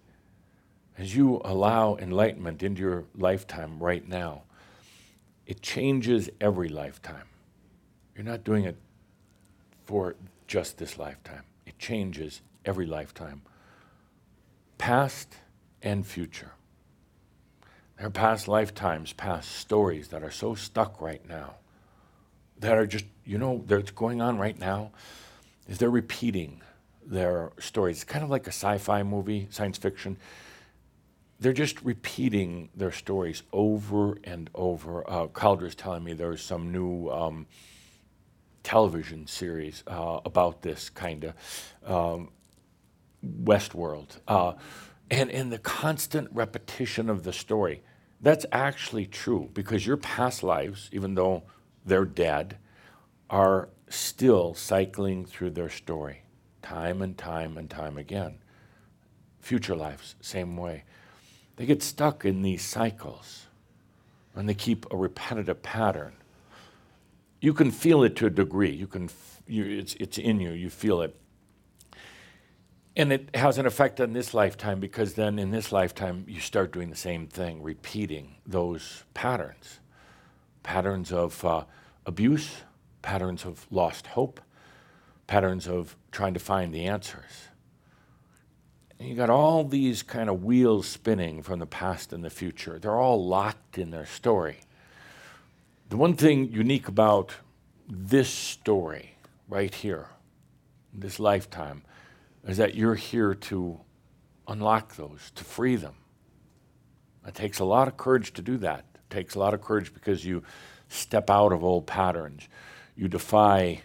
As you allow enlightenment into your lifetime right now, it changes every lifetime. You're not doing it for just this lifetime, it changes every lifetime, past and future. There are past lifetimes, past stories that are so stuck right now, that are just, you know, that's going on right now, is they're repeating their stories. It's kind of like a sci fi movie, science fiction. They're just repeating their stories over and over. Uh, Cauldre's telling me there's some new um, television series uh, about this kind of um, Westworld. Uh, and in the constant repetition of the story, that's actually true because your past lives, even though they're dead, are still cycling through their story time and time and time again. Future lives, same way. They get stuck in these cycles and they keep a repetitive pattern. You can feel it to a degree. You can, you, it's, it's in you, you feel it. And it has an effect on this lifetime because then in this lifetime you start doing the same thing, repeating those patterns patterns of uh, abuse, patterns of lost hope, patterns of trying to find the answers. You got all these kind of wheels spinning from the past and the future. They're all locked in their story. The one thing unique about this story right here, this lifetime, is that you're here to unlock those, to free them. It takes a lot of courage to do that. It takes a lot of courage because you step out of old patterns. You defy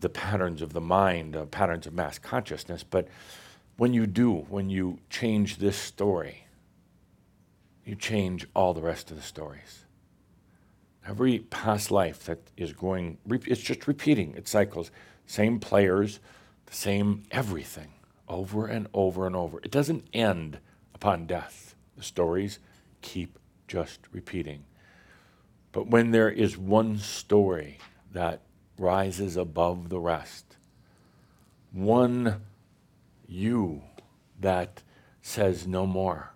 the patterns of the mind, uh, patterns of mass consciousness. But when you do, when you change this story, you change all the rest of the stories. Every past life that is going, it's just repeating, it cycles. Same players, the same everything. over and over and over. It doesn't end upon death. The stories keep just repeating. But when there is one story that rises above the rest, one you that says no more,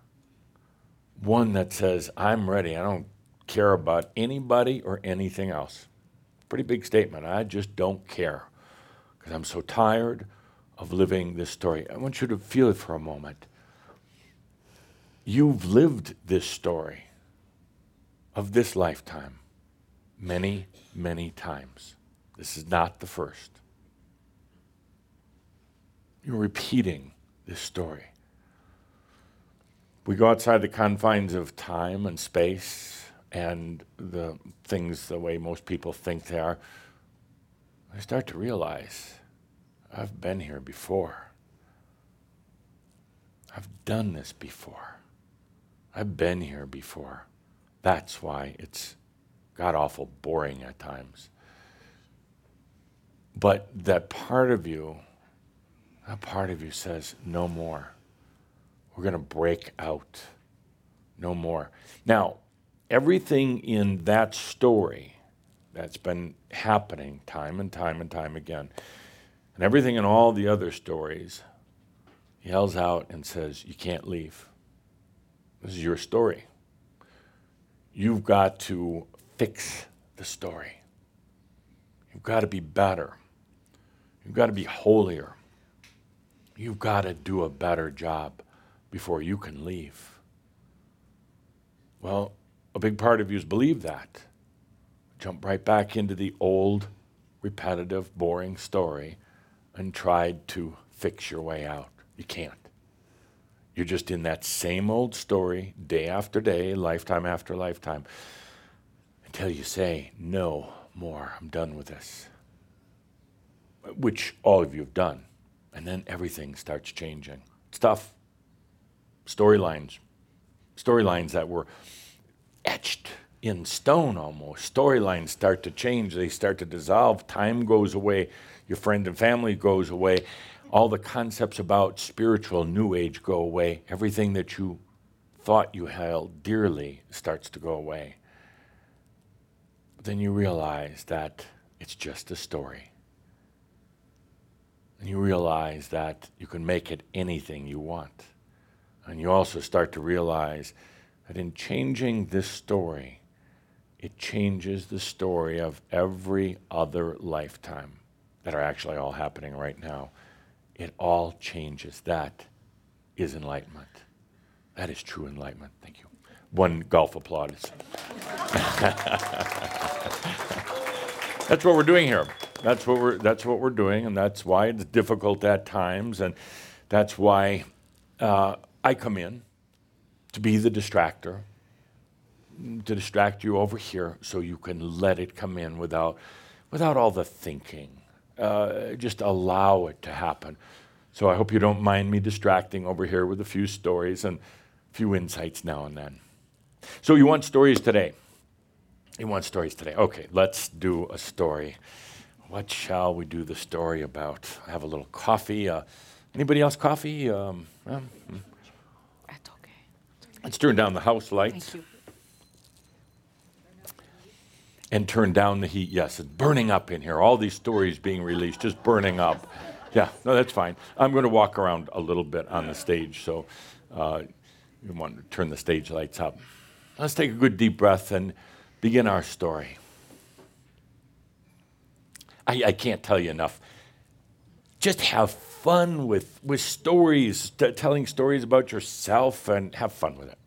one that says, I'm ready, I don't care about anybody or anything else. Pretty big statement. I just don't care because I'm so tired of living this story. I want you to feel it for a moment. You've lived this story of this lifetime many, many times. This is not the first. You're repeating this story. We go outside the confines of time and space and the things the way most people think they are. I start to realize I've been here before. I've done this before. I've been here before. That's why it's god awful boring at times. But that part of you, that part of you says, no more. We're going to break out. No more. Now, everything in that story that's been happening time and time and time again, and everything in all the other stories yells out and says, You can't leave. This is your story. You've got to fix the story. You've got to be better. You've got to be holier. You've got to do a better job before you can leave. Well, a big part of you has believed that. Jump right back into the old, repetitive, boring story and tried to fix your way out. You can't. You're just in that same old story, day after day, lifetime after lifetime, until you say, No more, I'm done with this. Which all of you have done. And then everything starts changing. Stuff, storylines, storylines that were etched in stone almost. Storylines start to change, they start to dissolve, time goes away, your friend and family goes away, all the concepts about spiritual new age go away. Everything that you thought you held dearly starts to go away. But then you realize that it's just a story. And you realize that you can make it anything you want. And you also start to realize that in changing this story, it changes the story of every other lifetime that are actually all happening right now. It all changes. That is enlightenment. That is true enlightenment. Thank you. One golf applause. [laughs] that's what we're doing here. That's what we're that's what we're doing, and that's why it's difficult at times, and that's why uh, I come in to be the distractor, to distract you over here, so you can let it come in without without all the thinking uh, just allow it to happen. So I hope you don't mind me distracting over here with a few stories and a few insights now and then. So you want stories today? You want stories today? Okay, let's do a story. What shall we do the story about? I have a little coffee. Uh, anybody else coffee? Um, um, That's okay. let's turn down the house lights. Thank you. and turn down the heat. Yes, it's burning up in here. All these stories being released, just burning up. Yeah, no, that's fine. I'm going to walk around a little bit on the stage, so uh, you want to turn the stage lights up. Let's take a good deep breath and begin our story. I, I can't tell you enough. Just have fun with, with stories, t- telling stories about yourself, and have fun with it.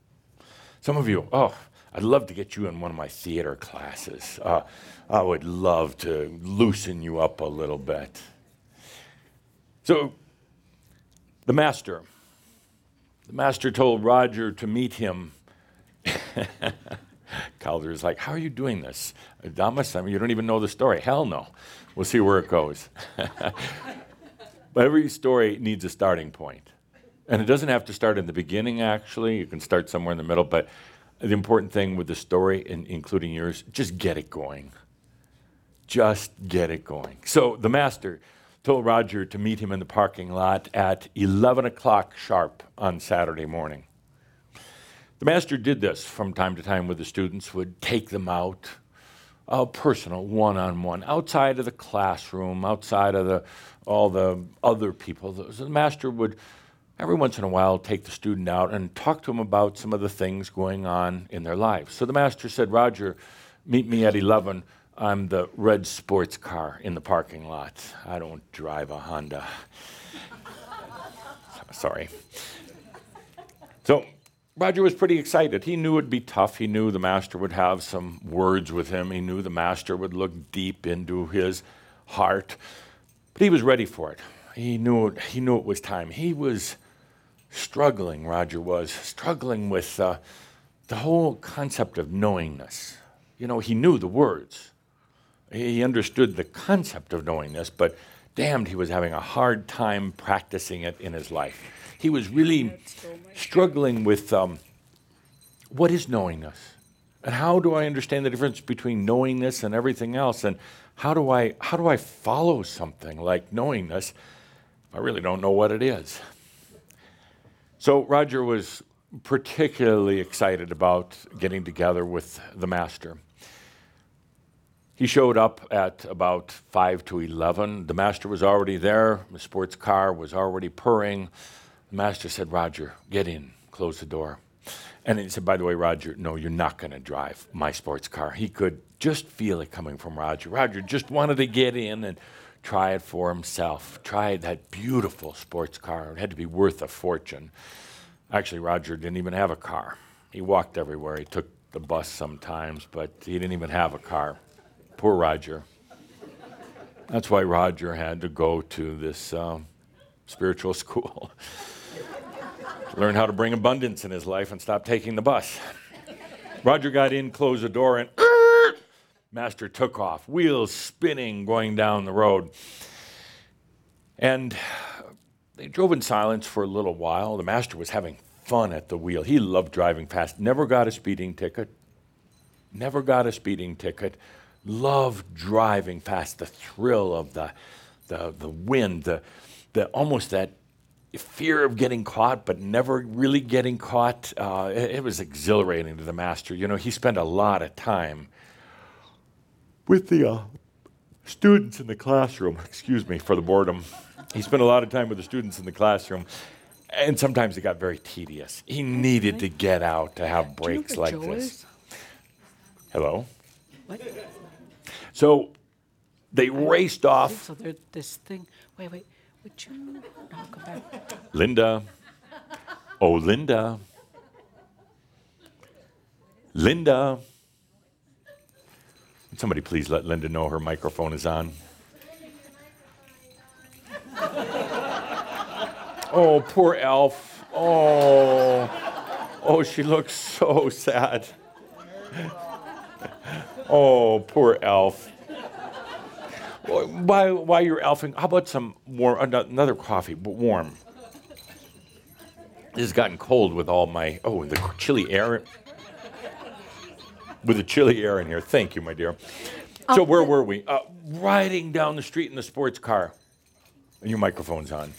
Some of you, oh, I'd love to get you in one of my theater classes. Uh, I would love to loosen you up a little bit. So, the master, the master told Roger to meet him. [laughs] Cauldre is like, How are you doing this? Damas, I mean, you don't even know the story. Hell no. We'll see where it goes. [laughs] but every story needs a starting point. And it doesn't have to start in the beginning, actually. You can start somewhere in the middle, but the important thing with the story, including yours, just get it going. Just get it going. So the master told Roger to meet him in the parking lot at 11 o'clock sharp on Saturday morning. The master did this from time to time with the students, would take them out, uh, personal, one on one, outside of the classroom, outside of the, all the other people. The master would, every once in a while, take the student out and talk to him about some of the things going on in their lives. So the master said, Roger, meet me at 11. I'm the red sports car in the parking lot. I don't drive a Honda. [laughs] Sorry. So Roger was pretty excited. He knew it'd be tough. He knew the master would have some words with him. He knew the master would look deep into his heart. But he was ready for it. He knew it, he knew it was time. He was struggling, Roger was, struggling with uh, the whole concept of knowingness. You know, he knew the words, he understood the concept of knowingness, but damned, he was having a hard time practicing it in his life he was really struggling with um, what is knowingness? And how do I understand the difference between knowingness and everything else? And how do I, how do I follow something like knowingness I really don't know what it is? So Roger was particularly excited about getting together with the master. He showed up at about 5 to 11. The master was already there. The sports car was already purring. The master said, Roger, get in, close the door. And he said, by the way, Roger, no, you're not going to drive my sports car. He could just feel it coming from Roger. Roger just wanted to get in and try it for himself, try that beautiful sports car. It had to be worth a fortune. Actually, Roger didn't even have a car. He walked everywhere. He took the bus sometimes, but he didn't even have a car. Poor Roger. That's why Roger had to go to this uh, spiritual [laughs] school learn how to bring abundance in his life and stop taking the bus. Roger got in, closed the door, and [clears throat] Master took off, wheels spinning, going down the road. And they drove in silence for a little while. The master was having fun at the wheel. He loved driving fast, never got a speeding ticket. Never got a speeding ticket. Loved driving fast, the thrill of the, the, the wind, the, the, almost that fear of getting caught, but never really getting caught. Uh, it, it, was exhilarating to the master. You know, he spent a lot of time with the uh, students in the classroom. Excuse me for the boredom. He spent a lot of time with the students in the classroom, and sometimes it got very tedious. He needed to get out to have breaks like this. Hello. What? So they raced off. So there's this thing. Wait, wait. Would you? Linda. Oh, Linda. Linda. Somebody please let Linda know her microphone is on. oh, poor Elf. Oh. Oh, she looks so [laughs] sad. Oh, poor Elf. Why, why you're elfing? How about some warm, another coffee, but warm? This has gotten cold with all my, oh, the chilly air. With the chilly air in here. Thank you, my dear. So, oh, where were we? Uh, riding down the street in the sports car. Your microphone's on.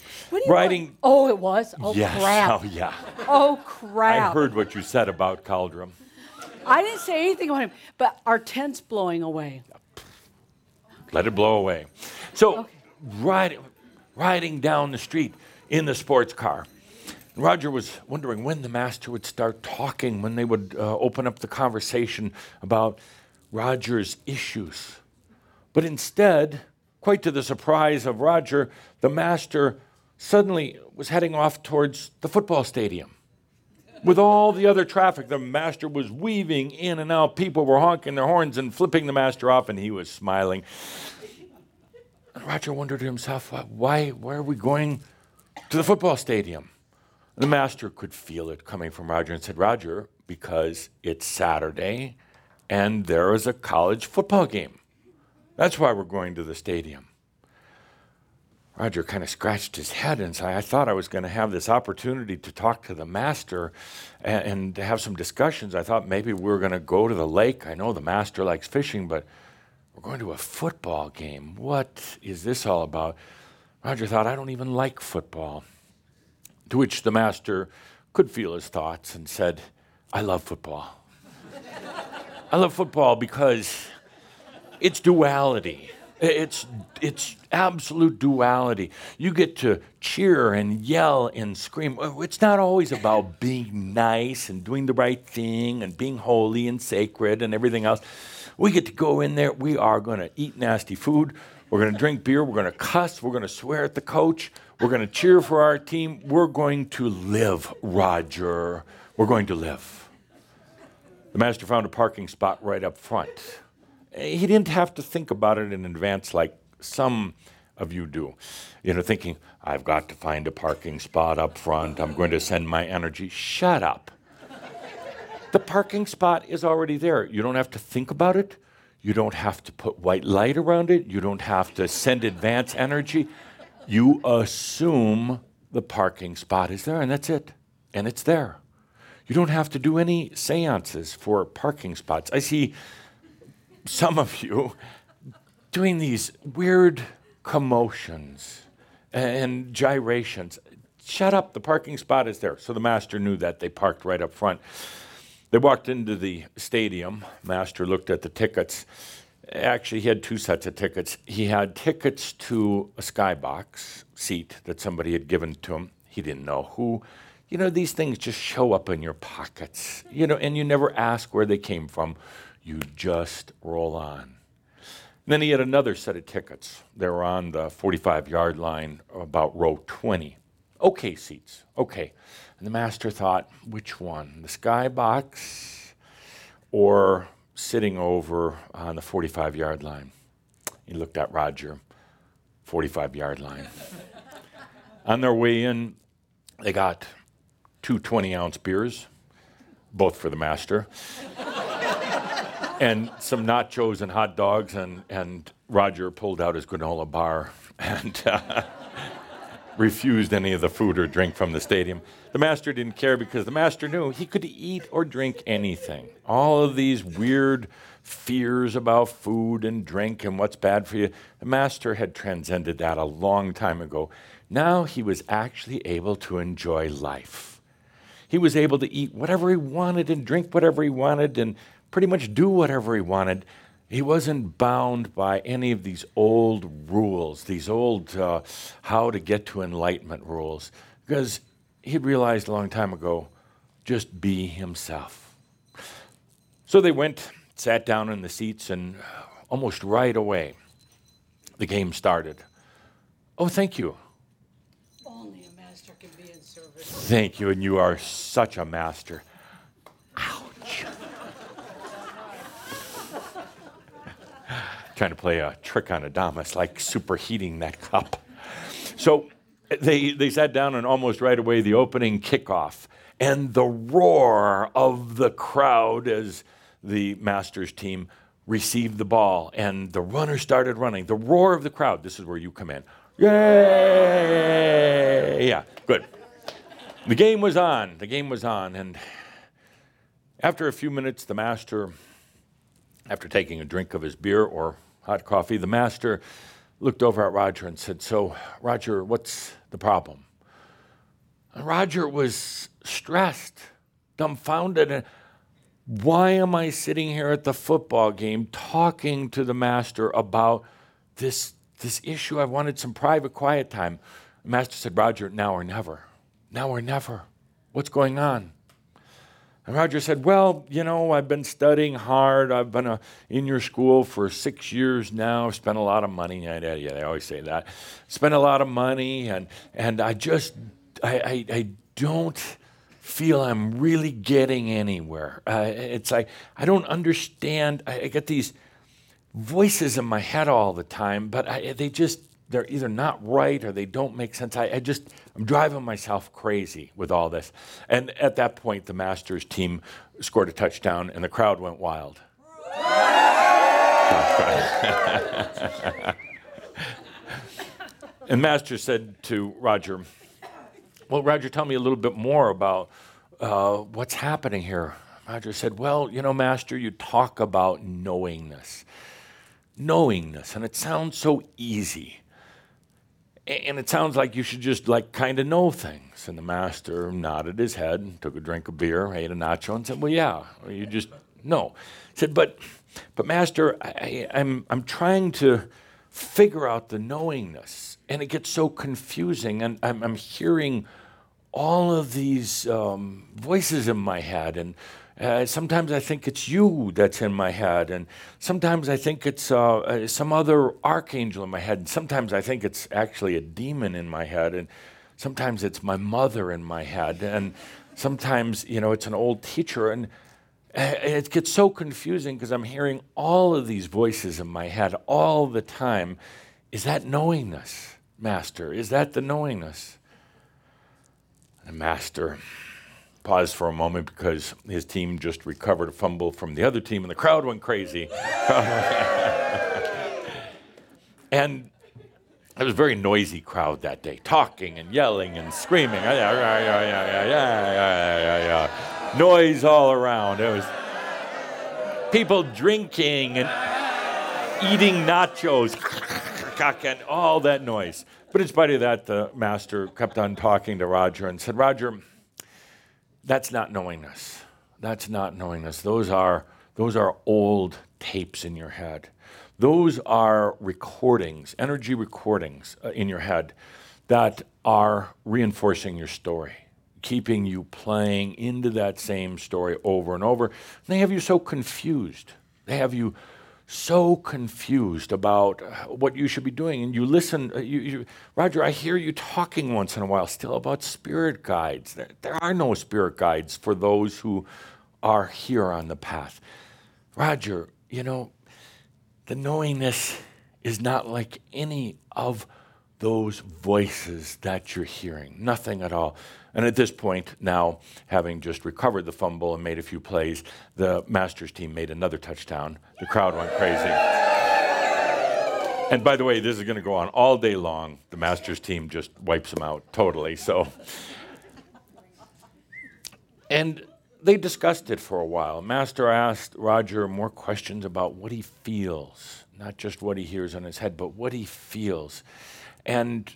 Riding. Oh, it was? Oh, yes. crap. Oh, yeah. Oh, crap. I heard what you said about Caldrum. I didn't say anything about him, but our tent's blowing away. Let it blow away. So, okay. riding, riding down the street in the sports car. Roger was wondering when the master would start talking, when they would uh, open up the conversation about Roger's issues. But instead, quite to the surprise of Roger, the master suddenly was heading off towards the football stadium. With all the other traffic, the master was weaving in and out. People were honking their horns and flipping the master off, and he was smiling. And Roger wondered to himself, why, why are we going to the football stadium? The master could feel it coming from Roger and said, Roger, because it's Saturday and there is a college football game. That's why we're going to the stadium. Roger kind of scratched his head and said, I thought I was going to have this opportunity to talk to the master and, and to have some discussions. I thought maybe we were going to go to the lake. I know the master likes fishing, but we're going to a football game. What is this all about? Roger thought, I don't even like football. To which the master could feel his thoughts and said, I love football. I love football because it's duality. It's, it's absolute duality. You get to cheer and yell and scream. Oh, it's not always about being nice and doing the right thing and being holy and sacred and everything else. We get to go in there. We are going to eat nasty food. We're going to drink beer. We're going to cuss. We're going to swear at the coach. We're going to cheer for our team. We're going to live, Roger. We're going to live. The master found a parking spot right up front. He didn't have to think about it in advance like some of you do. You know, thinking, I've got to find a parking spot up front. I'm going to send my energy. Shut up. the parking spot is already there. You don't have to think about it. You don't have to put white light around it. You don't have to send advance energy. You assume the parking spot is there, and that's it. And it's there. You don't have to do any seances for parking spots. I see some of you doing these weird commotions and gyrations. Shut up, the parking spot is there. So the master knew that. They parked right up front. They walked into the stadium. Master looked at the tickets. Actually, he had two sets of tickets. He had tickets to a skybox seat that somebody had given to him. He didn't know who. You know, these things just show up in your pockets, you know, and you never ask where they came from. You just roll on. And then he had another set of tickets. They were on the 45 yard line, about row 20. Okay seats, okay. And the master thought, which one? The skybox or sitting over on the 45 yard line? He looked at Roger, 45 yard line. [laughs] on their way in, they got two 20 ounce beers, both for the master, and some nachos and hot dogs. And, and Roger pulled out his granola bar [laughs] and uh, refused any of the food or drink from the stadium. The master didn't care because the master knew he could eat or drink anything. All of these weird fears about food and drink and what's bad for you, the master had transcended that a long time ago. Now he was actually able to enjoy life. He was able to eat whatever he wanted and drink whatever he wanted and pretty much do whatever he wanted. He wasn't bound by any of these old rules, these old uh, how to get to enlightenment rules, because he'd realized a long time ago just be himself. So they went, sat down in the seats, and almost right away, the game started. Oh, thank you. Only a master can be in service. Thank you, and you are such a master. Trying to play a trick on Adamus, like superheating that cup. So they, they sat down, and almost right away, the opening kickoff and the roar of the crowd as the Masters team received the ball, and the runner started running. The roar of the crowd, this is where you come in. Yay! Yeah, good. The game was on. The game was on. And after a few minutes, the master, after taking a drink of his beer or hot coffee, the master looked over at Roger and said, So, Roger, what's the problem? And Roger was stressed, dumbfounded. And why am I sitting here at the football game talking to the master about this, this issue? I wanted some private, quiet time. The master said, Roger, now or never. Now or never. What's going on? And Roger said, Well, you know, I've been studying hard. I've been uh, in your school for six years now, spent a lot of money. Yeah, yeah, they always say that. Spent a lot of money, and, and I just, I, I, I don't feel I'm really getting anywhere. Uh, it's like, I don't understand. I, I, get these voices in my head all the time, but I, they just, they're either not right or they don't make sense. I, I, just, I'm driving myself crazy with all this. And at that point, the Masters team scored a touchdown and the crowd went wild. [laughs] and Masters said to Roger, Well, Roger, tell me a little bit more about uh, what's happening here. Roger said, Well, you know, Master, you talk about knowingness. Knowingness, and it sounds so easy. And it sounds like you should just like kind of know things. And the master nodded his head, and took a drink of beer, ate a nacho, and said, "Well, yeah, you just know." He said, "But, but master, I, I'm I'm trying to figure out the knowingness, and it gets so confusing, and I'm, I'm hearing all of these um, voices in my head, and." Uh, sometimes I think it's you that's in my head, and sometimes I think it's uh, uh, some other archangel in my head, and sometimes I think it's actually a demon in my head, and sometimes it's my mother in my head, and sometimes you know it's an old teacher, and uh, it gets so confusing because I'm hearing all of these voices in my head all the time. Is that knowingness, Master? Is that the knowingness? Master paused for a moment because his team just recovered a fumble from the other team and the crowd went crazy. [laughs] and it was a very noisy crowd that day, talking and yelling and screaming. Noise all around. It was people drinking and eating nachos [laughs] and all that noise. But in spite of that, the master kept on talking to Roger and said, Roger, that's not knowingness. That's not knowingness. Those are, those are old tapes in your head. Those are recordings, energy recordings uh, in your head that are reinforcing your story, keeping you playing into that same story over and over. And they have you so confused. They have you so confused about what you should be doing. And you listen, uh, you, you, Roger, I hear you talking once in a while still about spirit guides. There, there are no spirit guides for those who are here on the path. Roger, you know, the knowingness is not like any of those voices that you're hearing. Nothing at all. And at this point, now having just recovered the fumble and made a few plays, the Masters team made another touchdown. The crowd went crazy. And by the way, this is going to go on all day long. The Masters team just wipes them out totally. So, and they discussed it for a while. Master asked Roger more questions about what he feels, not just what he hears in his head, but what he feels. And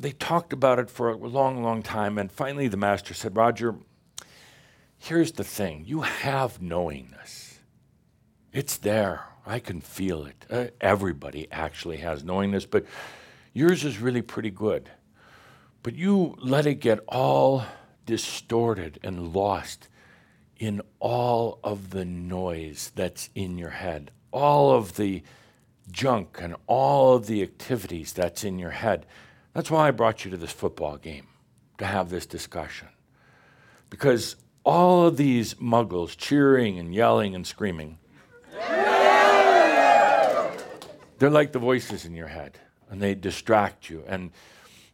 they talked about it for a long, long time. And finally, the master said, Roger, here's the thing you have knowingness, it's there. I can feel it. Uh, everybody actually has knowingness, but yours is really pretty good. But you let it get all distorted and lost in all of the noise that's in your head, all of the junk and all of the activities that's in your head. That's why I brought you to this football game, to have this discussion. Because all of these muggles cheering and yelling and screaming, they're like the voices in your head, and they distract you, and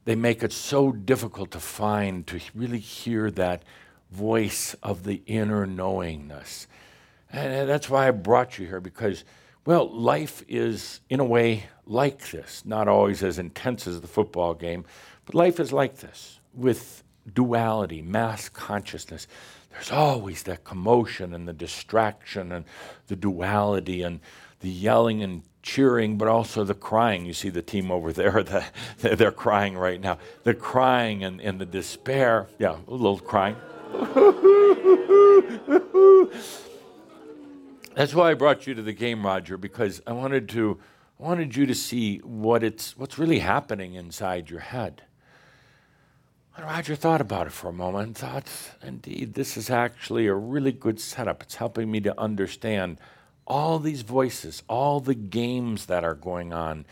they make it so difficult to find, to really hear that voice of the inner knowingness. And that's why I brought you here, because well, life is, in a way, like this. Not always as intense as the football game, but life is like this with duality, mass consciousness. There's always that commotion and the distraction and the duality and the yelling and cheering, but also the crying. You see the team over there, [laughs] the, they're crying right now. The crying and, and the despair. Yeah, a little crying. [laughs] That's why I brought you to the game, Roger, because I wanted to I wanted you to see what it's what's really happening inside your head. And Roger thought about it for a moment and thought, indeed, this is actually a really good setup. It's helping me to understand all these voices, all the games that are going on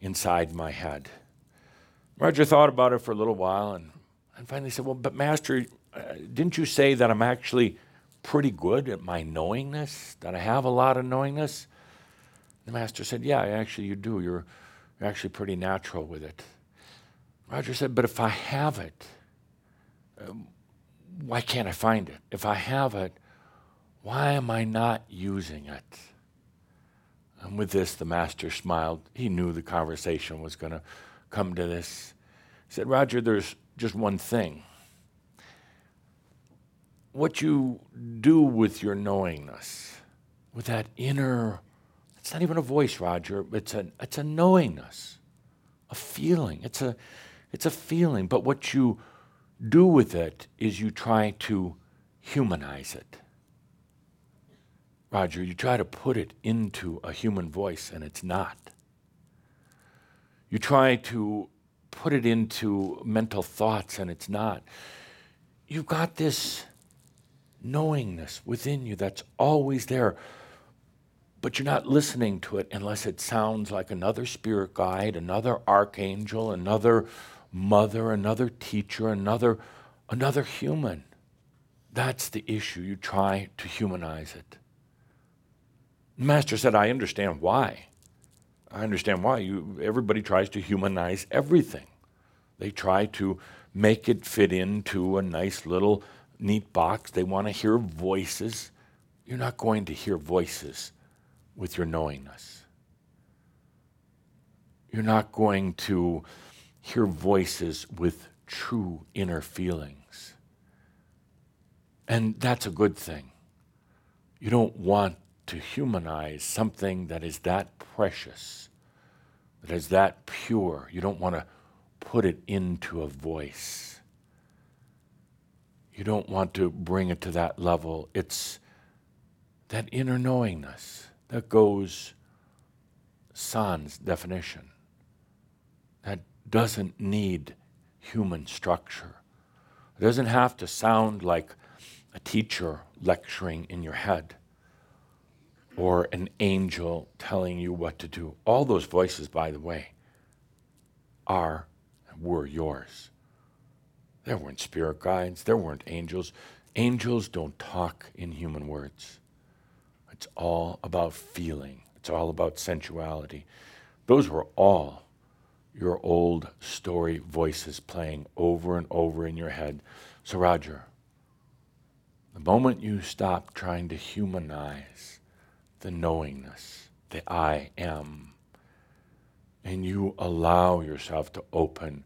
inside my head. Roger thought about it for a little while and, and finally said, Well, but Master, uh, didn't you say that I'm actually pretty good at my knowingness, that I have a lot of knowingness? The master said, Yeah, actually, you do. You're, you're actually pretty natural with it. Roger said, But if I have it, um, why can't I find it? If I have it, why am I not using it? And with this, the master smiled. He knew the conversation was going to come to this. He said, Roger, there's just one thing what you do with your knowingness, with that inner, it's not even a voice, Roger, it's a, it's a knowingness. a feeling. It's a, it's a feeling. But what you do with it is you try to humanize it. Roger, you try to put it into a human voice, and it's not. You try to put it into mental thoughts, and it's not. You've got this knowingness within you that's always there, but you're not listening to it unless it sounds like another spirit guide, another archangel, another mother, another teacher, another, another human. That's the issue. You try to humanize it. The master said, I understand why. I understand why. You, everybody tries to humanize everything. They try to make it fit into a nice little neat box. They want to hear voices. You're not going to hear voices with your knowingness. You're not going to hear voices with true inner feelings. And that's a good thing. You don't want to humanize something that is that precious, that is that pure. You don't want to put it into a voice. You don't want to bring it to that level. It's that inner knowingness that goes sans definition, that doesn't need human structure. It doesn't have to sound like a teacher lecturing in your head or an angel telling you what to do. All those voices, by the way, are were yours. There weren't spirit guides, there weren't angels. Angels don't talk in human words. It's all about feeling, it's all about sensuality. Those were all your old story voices playing over and over in your head. So, Roger, the moment you stop trying to humanize the knowingness, the I am, and you allow yourself to open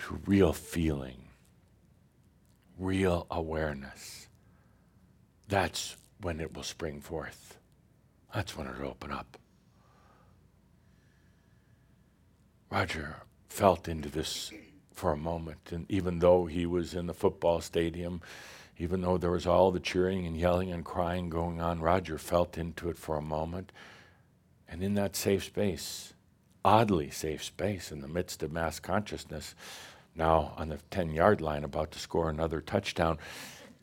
to real feeling, real awareness, that's when it will spring forth. That's when it'll open up. Roger felt into this for a moment, and even though he was in the football stadium, even though there was all the cheering and yelling and crying going on, Roger felt into it for a moment. And in that safe space, oddly safe space in the midst of mass consciousness, now on the 10 yard line, about to score another touchdown,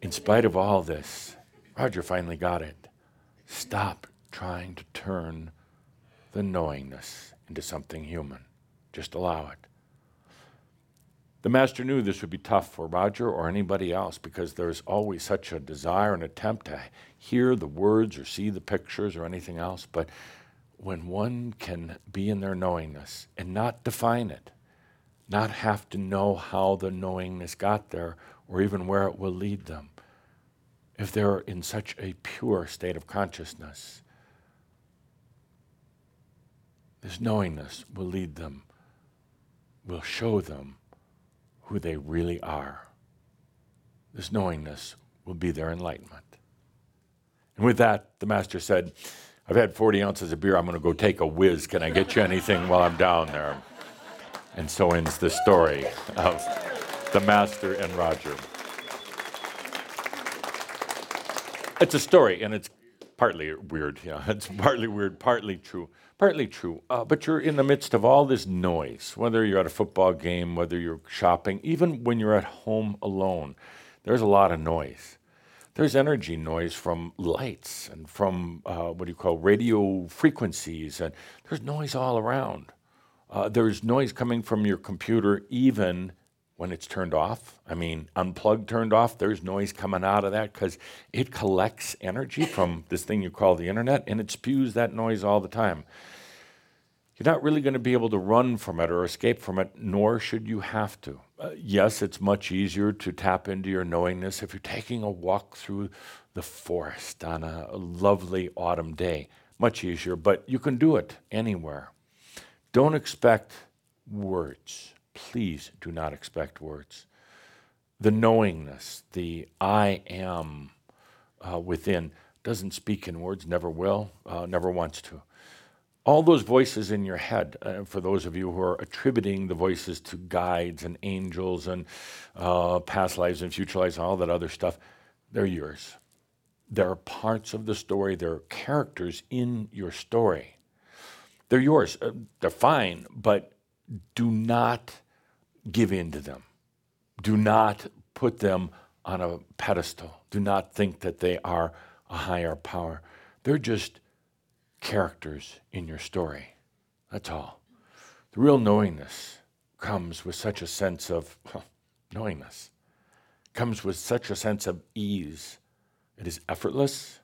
in spite of all this, Roger finally got it. Stop trying to turn the knowingness into something human. Just allow it. The master knew this would be tough for Roger or anybody else because there's always such a desire and attempt to hear the words or see the pictures or anything else. But when one can be in their knowingness and not define it, not have to know how the knowingness got there or even where it will lead them, if they're in such a pure state of consciousness, this knowingness will lead them will show them who they really are. This knowingness will be their enlightenment. And with that, the master said, I've had 40 ounces of beer. I'm going to go take a whiz. Can I get you anything while I'm down there? And so ends the story of the master and Roger. It's a story, and it's partly weird. Yeah, [laughs] it's partly weird, partly true. Partly true, uh, but you're in the midst of all this noise, whether you're at a football game, whether you're shopping, even when you're at home alone, there's a lot of noise. There's energy noise from lights and from uh, what do you call radio frequencies, and there's noise all around. Uh, there's noise coming from your computer even when it's turned off. I mean, unplugged, turned off, there's noise coming out of that because it collects energy from [laughs] this thing you call the internet and it spews that noise all the time. You're not really going to be able to run from it or escape from it, nor should you have to. Uh, yes, it's much easier to tap into your knowingness if you're taking a walk through the forest on a lovely autumn day. Much easier, but you can do it anywhere. Don't expect words please do not expect words. The knowingness, the I am uh, within, doesn't speak in words, never will, uh, never wants to. all those voices in your head, uh, for those of you who are attributing the voices to guides and angels and uh, past lives and future lives and all that other stuff, they're yours. There are parts of the story, there are characters in your story. They're yours. Uh, they're fine, but do not give in to them. Do not put them on a pedestal. Do not think that they are a higher power. They're just characters in your story. That's all. The real knowingness comes with such a sense of well, knowingness, comes with such a sense of ease. It is effortless,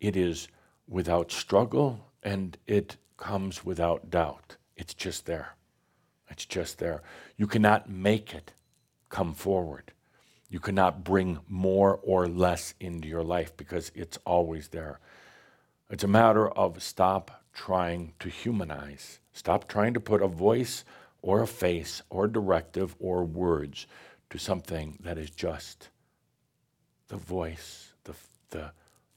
it is without struggle, and it comes without doubt. It's just there. It's just there. You cannot make it come forward. You cannot bring more or less into your life because it's always there. It's a matter of stop trying to humanize. Stop trying to put a voice or a face or directive or words to something that is just the voice, the, the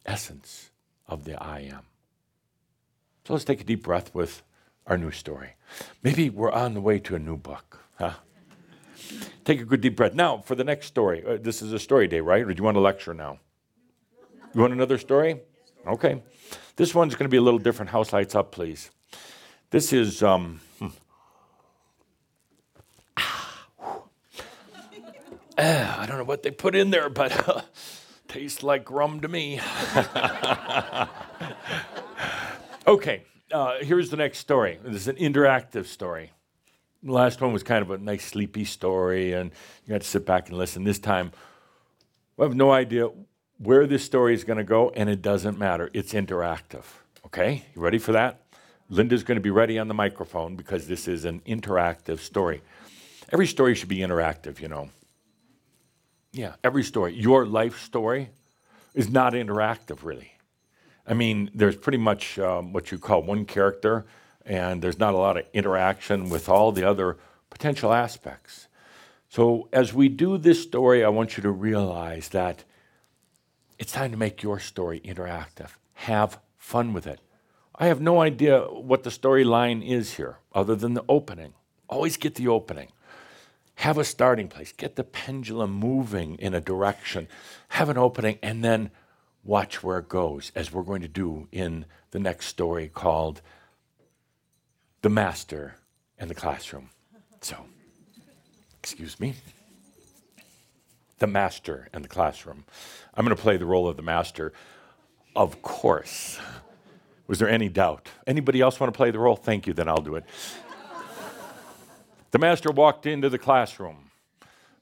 essence of the I am. So let's take a deep breath with our new story. Maybe we're on the way to a new book. Huh? Take a good deep breath. Now, for the next story, uh, this is a story day, right? Or do you want a lecture now? You want another story? Okay. This one's going to be a little different. House lights up, please. This is. Um, hmm. I don't know what they put in there, but uh, [laughs] tastes like rum to me. [laughs] okay, uh, here's the next story. This is an interactive story. The last one was kind of a nice sleepy story, and you got to sit back and listen. This time, we have no idea where this story is going to go, and it doesn't matter. It's interactive. Okay, you ready for that? Linda's going to be ready on the microphone because this is an interactive story. Every story should be interactive, you know. Yeah, every story. Your life story is not interactive, really. I mean, there's pretty much um, what you call one character, and there's not a lot of interaction with all the other potential aspects. So, as we do this story, I want you to realize that it's time to make your story interactive. Have fun with it. I have no idea what the storyline is here, other than the opening. Always get the opening. Have a starting place. Get the pendulum moving in a direction. Have an opening, and then watch where it goes, as we're going to do in the next story called The Master and the Classroom. So, excuse me. The Master and the Classroom. I'm going to play the role of the Master, of course. Was there any doubt? Anybody else want to play the role? Thank you, then I'll do it. the Master walked into the classroom,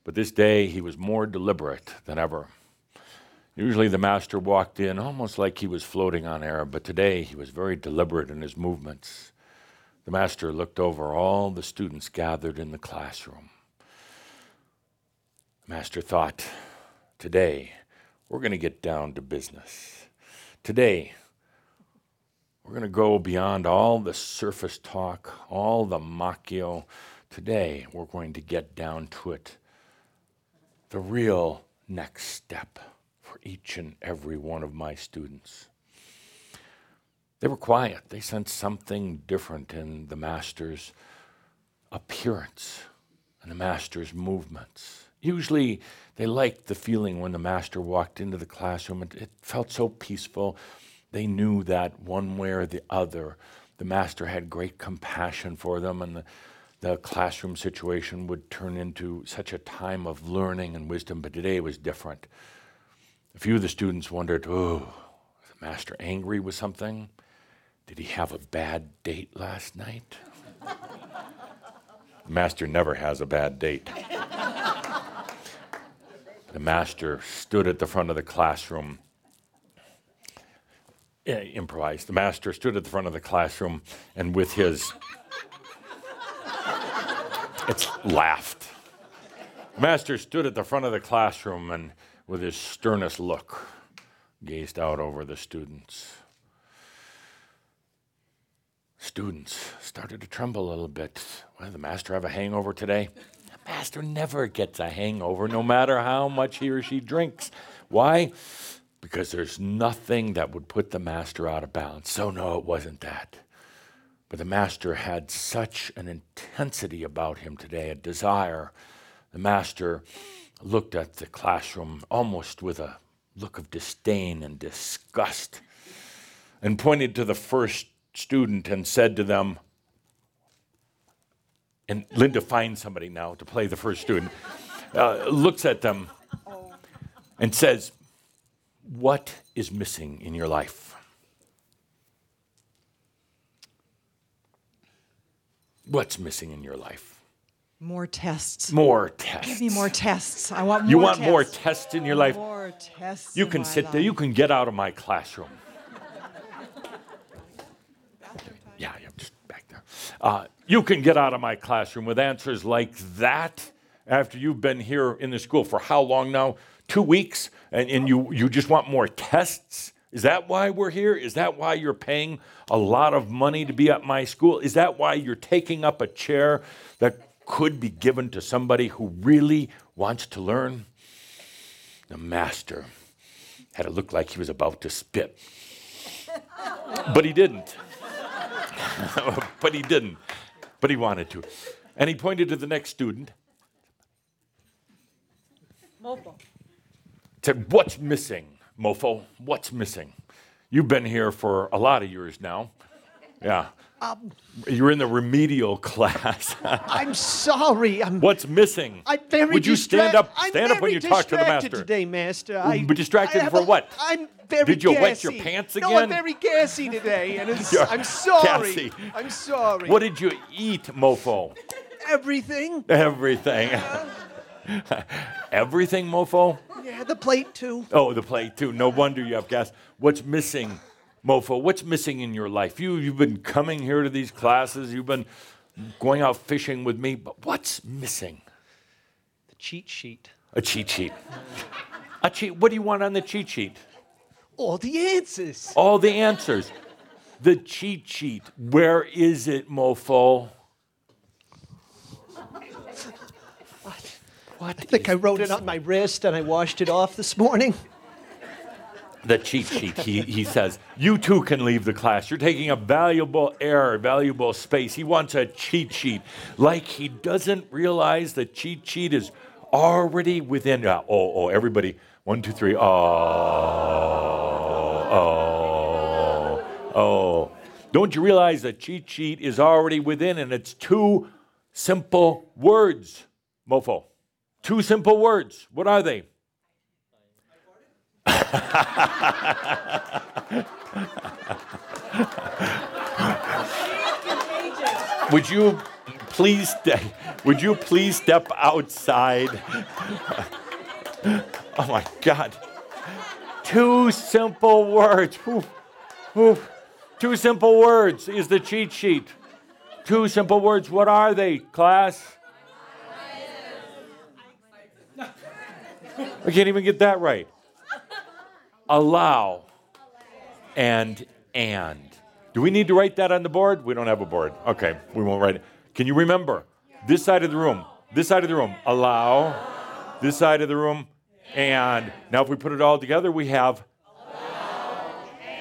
but this day he was more deliberate than ever. Usually the master walked in almost like he was floating on air, but today he was very deliberate in his movements. The master looked over all the students gathered in the classroom. The master thought, today we're going to get down to business. Today we're going to go beyond all the surface talk, all the macchio. Today we're going to get down to it. The real next step each and every one of my students. They were quiet. They sensed something different in the master's appearance and the master's movements. Usually, they liked the feeling when the master walked into the classroom. It, it felt so peaceful. They knew that one way or the other, the master had great compassion for them, and the, the classroom situation would turn into such a time of learning and wisdom. But today was different. A few of the students wondered, oh, is the master angry with something? Did he have a bad date last night? the master never has a bad date. the master stood at the front of the classroom. Yeah, improvised. The master stood at the front of the classroom and with his it's laughed. The master stood at the front of the classroom and with his sternest look, gazed out over the students. Students started to tremble a little bit. Well, the master have a hangover today? The master never gets a hangover, no matter how much he or she drinks. Why? Because there's nothing that would put the master out of balance. So, no, it wasn't that. But the master had such an intensity about him today, a desire. The master looked at the classroom almost with a look of disdain and disgust and pointed to the first student and said to them, and Linda finds somebody now to play the first student, uh, looks at them and says, What is missing in your life? What's missing in your life? More tests. More tests. Give me more tests. I want more You want tests. more tests in your life? More tests. You can sit there. You can get out of my classroom. Yeah, yeah, just back there. Uh, you can get out of my classroom with answers like that after you've been here in the school for how long now? Two weeks? And, and you, you just want more tests? Is that why we're here? Is that why you're paying a lot of money to be at my school? Is that why you're taking up a chair that could be given to somebody who really wants to learn? The master had it look like he was about to spit. But he didn't. [laughs] but he didn't. But he wanted to. And he pointed to the next student, Mofo. said, What's missing, mofo? What's missing? You've been here for a lot of years now. Yeah. Um, You're in the remedial [laughs] class. I'm sorry. I'm. What's missing? I'm very Would you stand up? I'm Stand up when you talk to the distracted master. today, master. I, but distracted I have for a- what? I'm very gassy. Did you gassy. wet your pants No, I'm again? very gassy today, and it's, You're I'm sorry. gassy. I'm sorry. What did you eat, mofo? Everything. Everything. Everything, mofo? Yeah, the plate too. Oh, the plate too. No wonder you have gas. What's missing, mofo? What's missing in your life? You, you've been coming here to these classes. You've been going out fishing with me. But what's missing? The cheat sheet. A cheat sheet. A cheat. What do you want on the cheat sheet? All the answers. All the answers. The cheat sheet. Where is it, mofo? What? I think I wrote it on my wrist and I washed it off this morning. The cheat sheet. He, he says, You too can leave the class. You're taking up valuable air, valuable space. He wants a cheat sheet. Like he doesn't realize the cheat sheet is already within. Uh, oh, oh, everybody. One, two, three. Oh, oh, oh. Don't you realize the cheat sheet is already within and it's two simple words, mofo? Two simple words. What are they? [laughs] Would you please would you please step outside? [laughs] oh my God. Two simple words. Oof, oof. Two simple words is the cheat sheet. Two simple words. What are they, class? I can't even get that right. Allow and and. Do we need to write that on the board? We don't have a board. Okay, we won't write it. Can you remember? This side of the room, this side of the room, allow. This side of the room, and. Now, if we put it all together, we have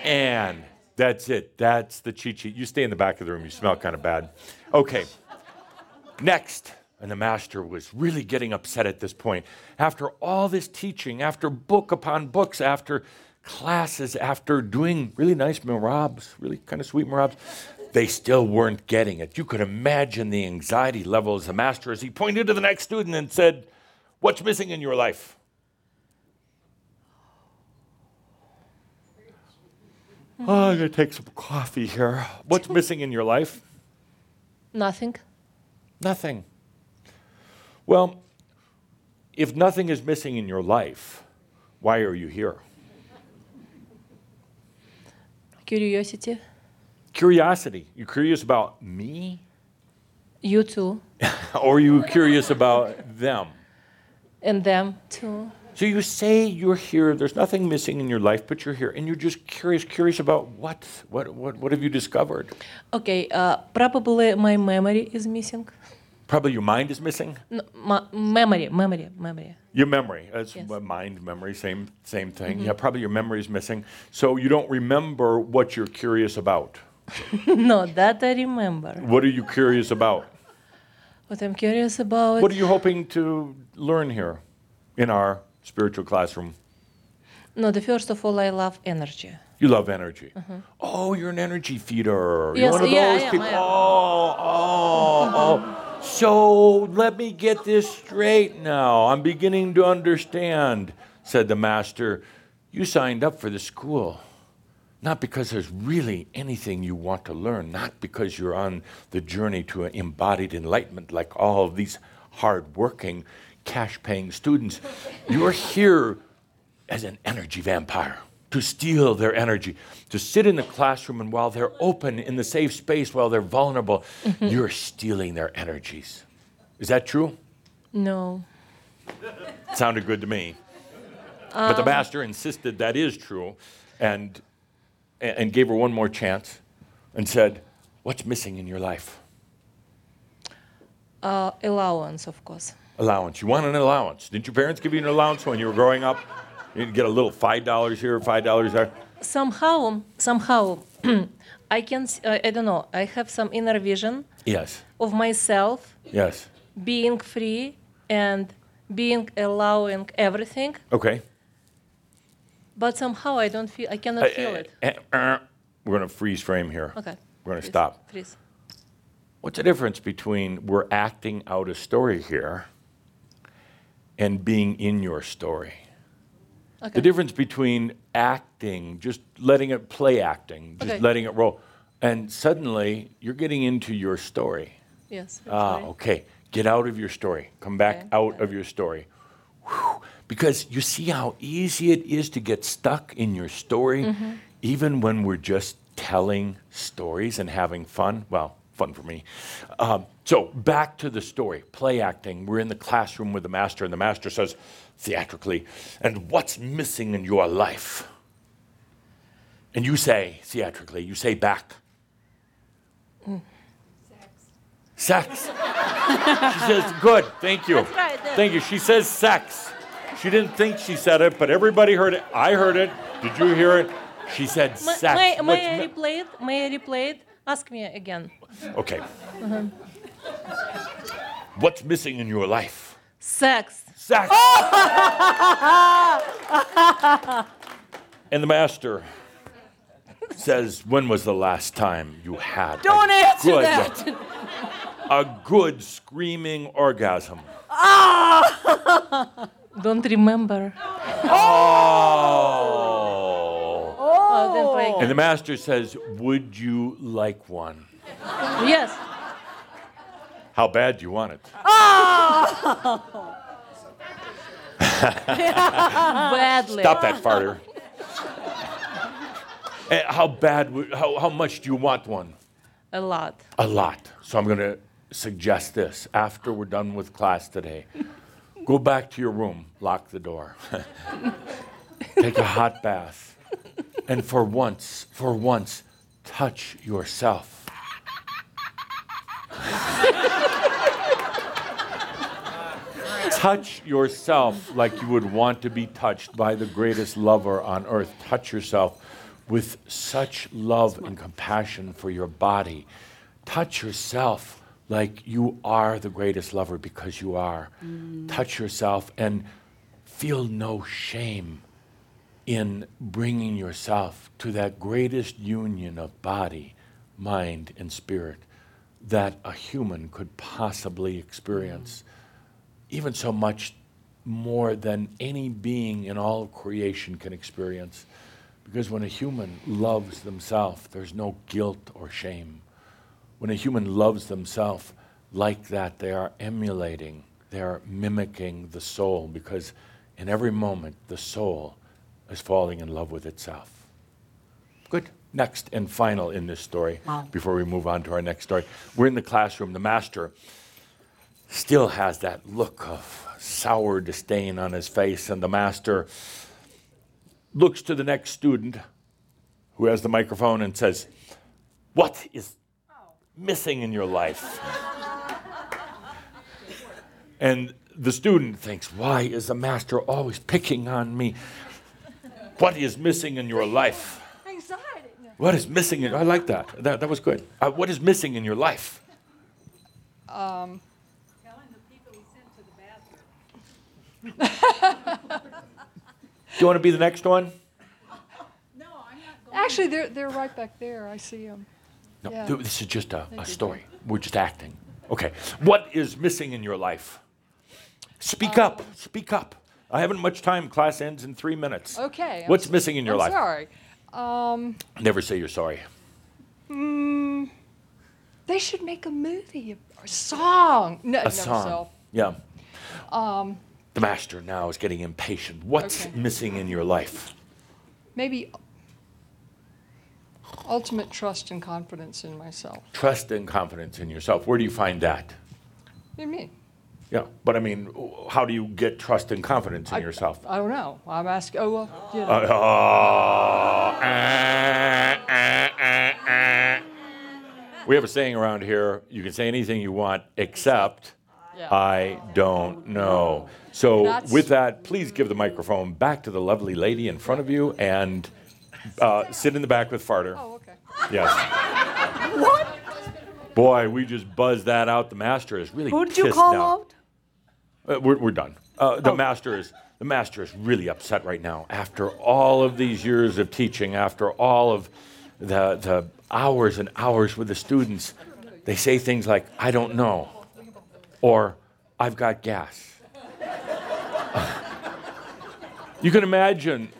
and. That's it. That's the cheat sheet. You stay in the back of the room. You smell kind of bad. Okay. Next. And the master was really getting upset at this point. After all this teaching, after book upon books, after classes, after doing really nice merabhs, really kind of sweet merabhs, they still weren't getting it. You could imagine the anxiety levels of the master as he pointed to the next student and said, What's missing in your life? Oh, I'm going to take some coffee here. What's missing in your life? Nothing. Nothing. Well, if nothing is missing in your life, why are you here? Curiosity. Curiosity. You curious about me? You too. [laughs] or are you curious about them? And them too. So you say you're here, there's nothing missing in your life, but you're here, and you're just curious, curious about what? What, what, what have you discovered? Okay, uh, probably my memory is missing. Probably your mind is missing. No, ma- memory, memory, memory. Your memory. That's Yes. mind, memory, same, same thing. Mhm. Yeah, probably your memory is missing. So you don't remember what you're curious about. [laughs] no, that I remember. What are you curious about? What I'm curious about. What are you hoping to learn here in our spiritual classroom? No, the first of all, I love energy. You love energy. Oh, you're an energy feeder. You're Yes, one of yeah, those people. Oh, oh, oh. So let me get this straight now. I'm beginning to understand, said the master. You signed up for the school. Not because there's really anything you want to learn, not because you're on the journey to embodied enlightenment like all of these hard-working, cash-paying students. You're here as an energy vampire, to steal their energy, to sit in the classroom and while they're open in the safe space, while they're vulnerable, you're stealing their energies. Is that true? No. [laughs] Sounded good to me. but the Um, master insisted that is true and, and gave her one more chance and said, What's missing in your life? Uh, allowance, of course. Allowance. You want an allowance. Didn't your parents give you an allowance when you were growing up? You'd get a little $5 here, $5 there. Somehow, somehow, [clears throat] I can. Uh, I don't know. I have some inner vision Yes, of myself yes. being free and being allowing everything, Okay. but somehow I don't feel. I cannot Uh, feel it. uh, We're going to freeze frame here. Okay. We're going to Freeze, stop. Freeze. What's the difference between we're acting out a story here and being in your story? Okay. The difference between acting, just letting it play acting, just Okay. letting it roll, and suddenly you're getting into your story. Yes. Ah, actually. okay. Get out of your story. Come back Okay. out of your story. Whew. Because you see how easy it is to get stuck in your story, Mhm. even when we're just telling stories and having fun. Well, fun for me. Um, so back to the story. Play acting. We're in the classroom with the master, and the master says theatrically, "And what's missing in your life?" And you say theatrically, you say back, Mm. sex. she says, good, thank you. Right. Thank you. She says sex. She didn't think she said it, but everybody heard it. I heard it. Did you hear it? She said sex. May, may I replay it? May I replay it? Ask me again. okay. Uh-huh. What's missing in your life? Sex. Sex. [laughs] And the master says, when was the last time you had a Don't answer good, that. a good screaming orgasm? Ah! [laughs] Don't remember. Oh. Oh, then And the master says, Would you like one? Yes. How bad do you want it? Oh! [laughs] [laughs] Badly. Stop that farter. [laughs] Eh, how bad, how, how much do you want one? A lot. A lot. So I'm going to suggest this after we're done with class today. Go back to your room, lock the door, [laughs] take a hot bath, and for once, for once, touch yourself. Touch yourself like you would want to be touched by the greatest lover on earth. Touch yourself with such love and compassion for your body. Touch yourself like you are the greatest lover because you are. Mm. Touch yourself and feel no shame in bringing yourself to that greatest union of body, mind, and spirit that a human could possibly experience even so much more than any being in all of creation can experience. Because when a human loves themselves, there's no guilt or shame. When a human loves themselves like that, they are emulating, they are mimicking the soul, because in every moment, the soul is falling in love with itself. Good. Next and final in this story, Wow. before we move on to our next story. We're in the classroom. The master still has that look of sour disdain on his face, and the master looks to the next student who has the microphone and says, What is missing in your life? [laughs] and the student thinks, Why is the master always picking on me? What is missing in your life? Anxiety. What is missing in I like that. That, that was good. Uh, what is missing in your life? Um, Do you want to be the next one? No, I'm not going. Actually, they're, they're right back there. I see them. No, Yeah. th- this is just a, a story. We're just acting. Okay. What is missing in your life? Speak up. Speak up. I haven't much time. Class ends in three minutes. Okay. I'm What's s- missing in your I'm life? sorry. Um, Never say you're sorry. mm, they should make a movie, a, a song. No, A no, song. self. Yeah. Um, The master now is getting impatient. What's Okay. missing in your life? maybe ultimate trust and confidence in myself. Trust and confidence in yourself. Where do you find that? You mean? Yeah, but I mean, how do you get trust and confidence in I- yourself? I don't know. I'm asking. Oh well, you know. Uh, oh, eh, eh, eh, eh. We have a saying around here you can say anything you want except Yeah. I don't know. So, That's- with that, please give the microphone back to the lovely lady in front of you and uh, sit in the back with Farter. Oh, okay. Yes. What? Boy, we just buzzed that out. The master is really Who did you pissed call now. out? Uh, we're, we're done. Uh, the Oh. master is the master is really upset right now. After all of these years of teaching, after all of the the hours and hours with the students, they say things like "I don't know," or "I've got gas." you can imagine.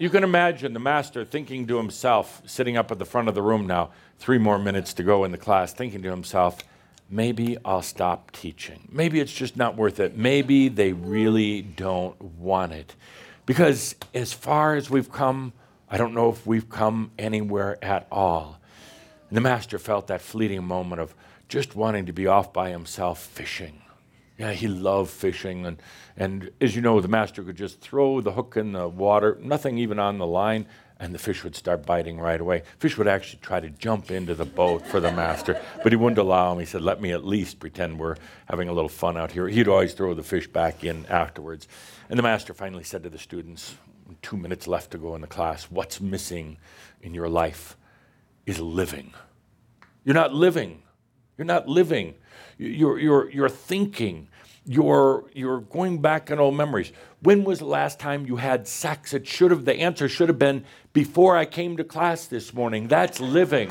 You can imagine the master thinking to himself, sitting up at the front of the room now, three more minutes to go in the class, thinking to himself, maybe I'll stop teaching. Maybe it's just not worth it. Maybe they really don't want it. Because as far as we've come, I don't know if we've come anywhere at all. And the master felt that fleeting moment of just wanting to be off by himself fishing. Yeah, he loved fishing. And, and as you know, the master could just throw the hook in the water, nothing even on the line, and the fish would start biting right away. Fish would actually try to jump into the boat for the master, but he wouldn't allow him. He said, Let me at least pretend we're having a little fun out here. He'd always throw the fish back in afterwards. And the master finally said to the students, two minutes left to go in the class, What's missing in your life is living. You're not living. You're not living. You're, you're, you're thinking. You're, you're going back in old memories. When was the last time you had sex? It should have, the answer should have been before I came to class this morning. That's living.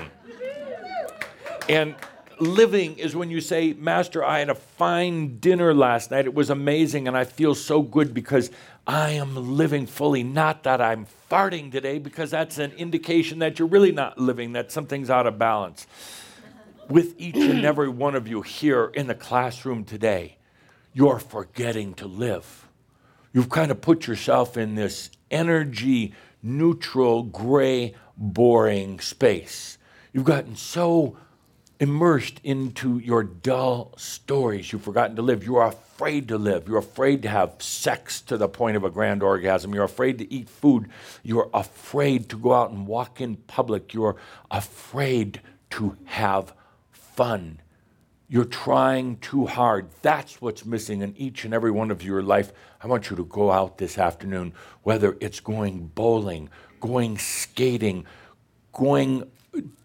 And living is when you say, Master, I had a fine dinner last night. It was amazing, and I feel so good because I am living fully. Not that I'm farting today, because that's an indication that you're really not living, that something's out of balance. With each and [clears throat] every one of you here in the classroom today, you're forgetting to live. You've kind of put yourself in this energy neutral, gray, boring space. You've gotten so immersed into your dull stories. You've forgotten to live. You are afraid to live. You're afraid to have sex to the point of a grand orgasm. You're afraid to eat food. You're afraid to go out and walk in public. You're afraid to have fun. You're trying too hard. That's what's missing in each and every one of your life. I want you to go out this afternoon, whether it's going bowling, going skating, going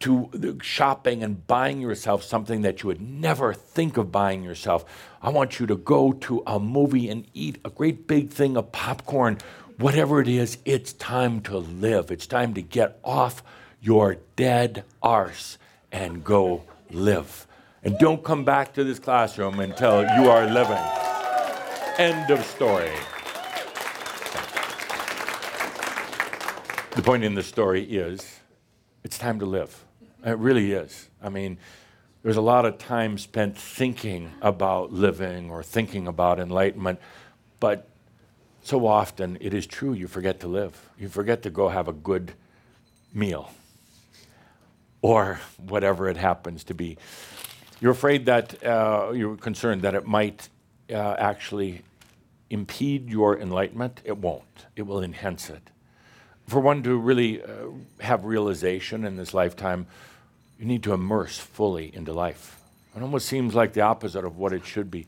to shopping and buying yourself something that you would never think of buying yourself. I want you to go to a movie and eat a great big thing of popcorn. Whatever it is, it's time to live. It's time to get off your dead arse and go live. And don't come back to this classroom until you are living. End of story. The point in the story is it's time to live. It really is. I mean, there's a lot of time spent thinking about living or thinking about enlightenment, but so often it is true you forget to live. You forget to go have a good meal or whatever it happens to be. You're afraid that, uh, you're concerned that it might uh, actually impede your enlightenment. It won't, it will enhance it. For one to really uh, have realization in this lifetime, you need to immerse fully into life. It almost seems like the opposite of what it should be.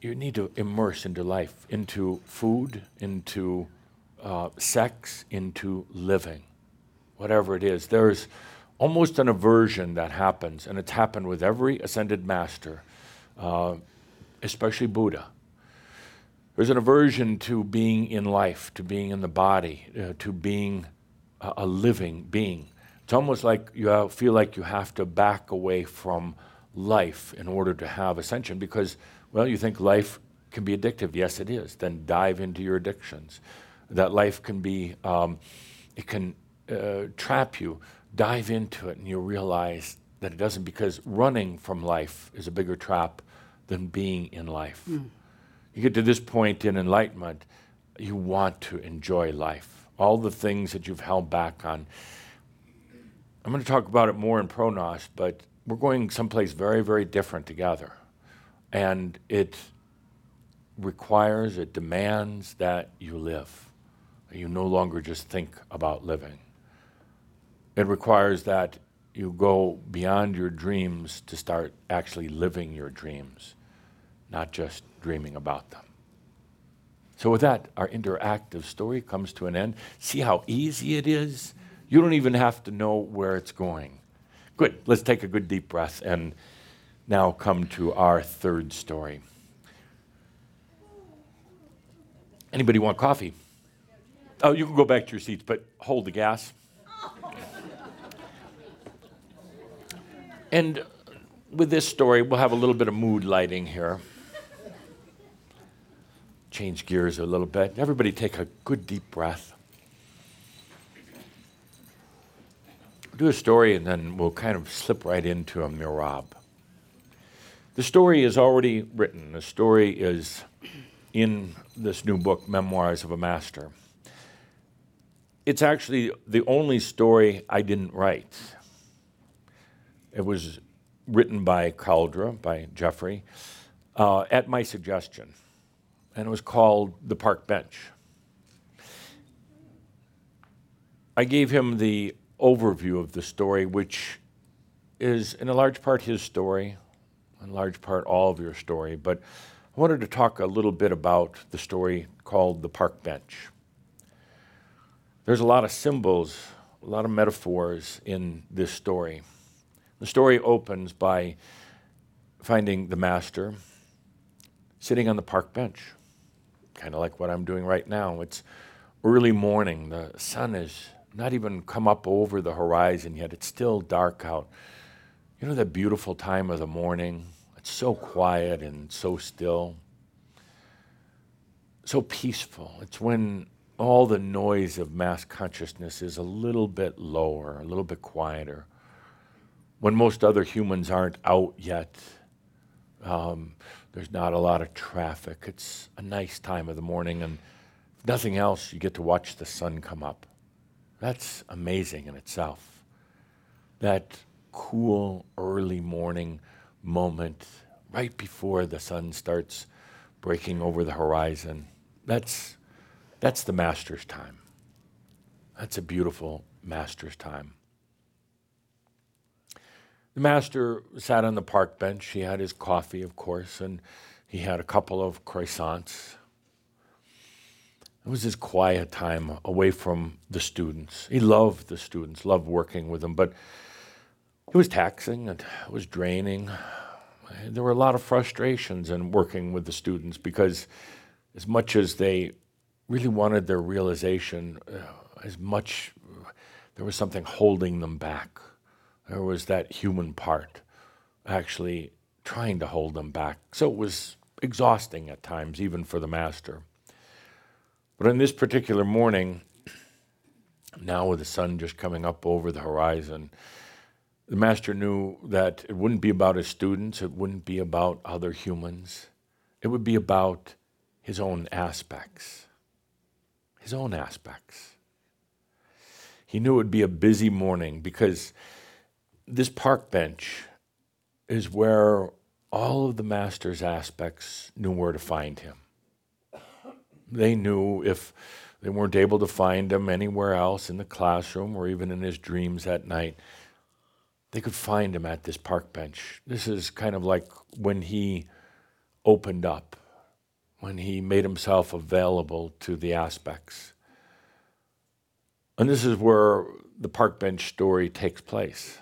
You need to immerse into life, into food, into uh, sex, into living. whatever it is. There's almost an aversion that happens, and it's happened with every ascended master, uh, especially Buddha. There's an aversion to being in life, to being in the body, uh, to being a, a living being. It's almost like you feel like you have to back away from life in order to have ascension because, well, you think life can be addictive. Yes, it is. Then dive into your addictions. That life can be, um, it can uh, trap you. Dive into it and you'll realize that it doesn't because running from life is a bigger trap than being in life. Mm. You get to this point in enlightenment, you want to enjoy life. All the things that you've held back on. I'm going to talk about it more in ProGnost, but we're going someplace very, very different together. And it requires, it demands that you live. You no longer just think about living. It requires that you go beyond your dreams to start actually living your dreams, not just dreaming about them. So, with that, our interactive story comes to an end. See how easy it is? You don't even have to know where it's going. Good. Let's take a good deep breath and now come to our third story. Anybody want coffee? Oh, you can go back to your seats, but hold the gas. and with this story, we'll have a little bit of mood lighting here. Change gears a little bit. Everybody take a good deep breath. do a story and then we'll kind of slip right into a merabh. The story is already written. The story is in this new book, Memoirs of a Master. It's actually the only story I didn't write. It was written by Cauldre, by Geoffrey, uh, at my suggestion, and it was called The Park Bench. I gave him the overview of the story, which is in a large part his story, in large part all of your story, but I wanted to talk a little bit about the story called The Park Bench. There's a lot of symbols, a lot of metaphors in this story. The story opens by finding the master sitting on the park bench, kind of like what I'm doing right now. It's early morning, the sun has not even come up over the horizon yet. It's still dark out. You know that beautiful time of the morning? It's so quiet and so still, so peaceful. It's when all the noise of mass consciousness is a little bit lower, a little bit quieter. When most other humans aren't out yet, um, there's not a lot of traffic. It's a nice time of the morning, and if nothing else, you get to watch the sun come up. That's amazing in itself. That cool early morning moment right before the sun starts breaking over the horizon. That's, that's the master's time. That's a beautiful master's time. The master sat on the park bench. He had his coffee, of course, and he had a couple of croissants it was his quiet time away from the students. He loved the students, loved working with them, but it was taxing and it was draining. There were a lot of frustrations in working with the students because, as much as they really wanted their realization, uh, as much there was something holding them back. There was that human part actually trying to hold them back. So it was exhausting at times, even for the master. But on this particular morning, now with the sun just coming up over the horizon, the master knew that it wouldn't be about his students, it wouldn't be about other humans, it would be about his own aspects. His own aspects. He knew it would be a busy morning because this park bench is where all of the master's aspects knew where to find him. They knew if they weren't able to find him anywhere else in the classroom or even in his dreams at night, they could find him at this park bench. This is kind of like when he opened up, when he made himself available to the aspects. And this is where the park bench story takes place.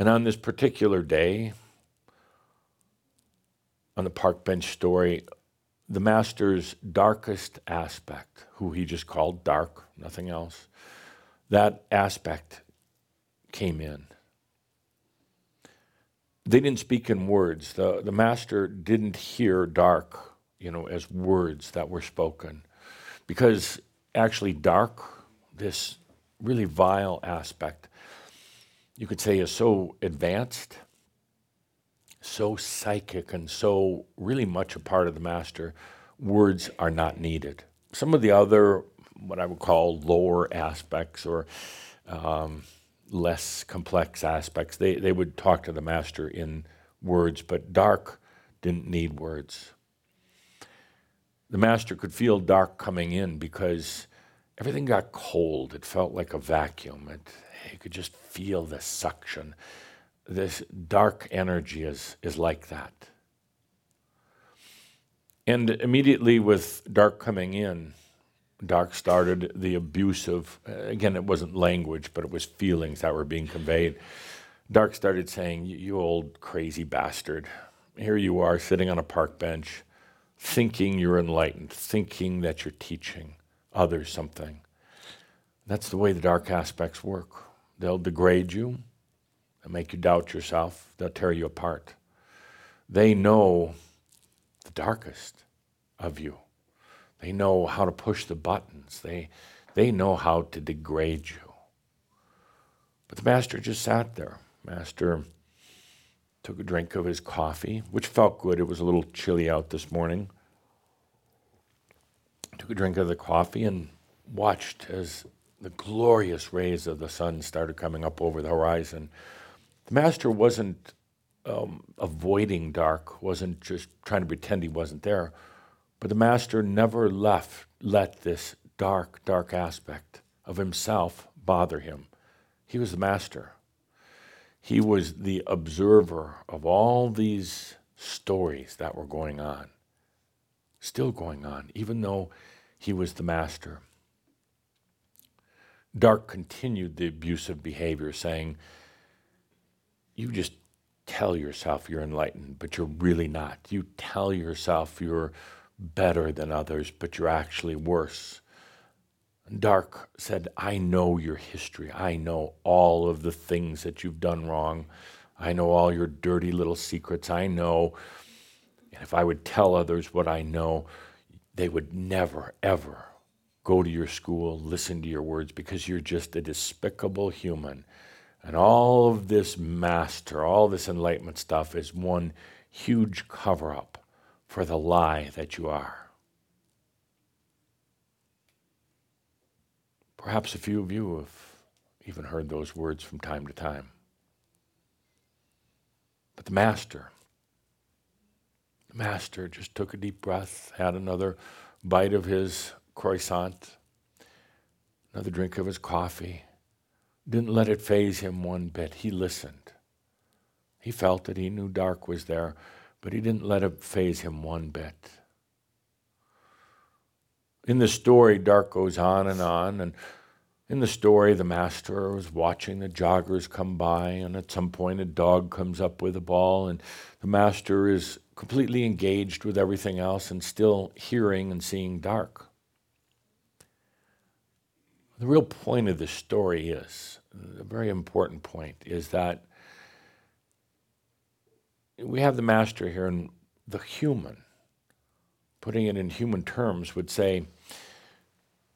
And on this particular day, on the park bench story, the master's darkest aspect, who he just called dark, nothing else, that aspect came in. They didn't speak in words. The, the master didn't hear dark, you know, as words that were spoken. Because actually, dark, this really vile aspect, you could say is so advanced, so psychic, and so really much a part of the master, words are not needed. Some of the other, what I would call lower aspects or um, less complex aspects, they, they would talk to the master in words, but dark didn't need words. The master could feel dark coming in because everything got cold. It felt like a vacuum. It, you could just feel the suction. This dark energy is, is like that. And immediately with dark coming in, dark started the abusive, again, it wasn't language, but it was feelings that were being conveyed. Dark started saying, You old crazy bastard. Here you are sitting on a park bench, thinking you're enlightened, thinking that you're teaching others something. That's the way the dark aspects work. They'll degrade you, they'll make you doubt yourself, they'll tear you apart. They know the darkest of you. They know how to push the buttons. They, they know how to degrade you. But the master just sat there. Master took a drink of his coffee, which felt good. It was a little chilly out this morning. Took a drink of the coffee and watched as the glorious rays of the sun started coming up over the horizon. The master wasn't um, avoiding dark, wasn't just trying to pretend he wasn't there, but the master never left let this dark, dark aspect of himself bother him. He was the master. He was the observer of all these stories that were going on, still going on, even though he was the master. Dark continued the abusive behavior, saying, You just tell yourself you're enlightened, but you're really not. You tell yourself you're better than others, but you're actually worse. Dark said, I know your history. I know all of the things that you've done wrong. I know all your dirty little secrets. I know. And if I would tell others what I know, they would never, ever go to your school, listen to your words, because you're just a despicable human. And all of this master, all this enlightenment stuff is one huge cover up for the lie that you are. Perhaps a few of you have even heard those words from time to time. But the master, the master just took a deep breath, had another bite of his croissant, another drink of his coffee, didn't let it faze him one bit. He listened. He felt it. He knew dark was there but he didn't let it faze him one bit. In the story, Dark goes on and on, and in the story, the master was watching the joggers come by, and at some point, a dog comes up with a ball, and the master is completely engaged with everything else and still hearing and seeing dark. The real point of the story is, a very important point, is that we have the master here, and the human, putting it in human terms, would say,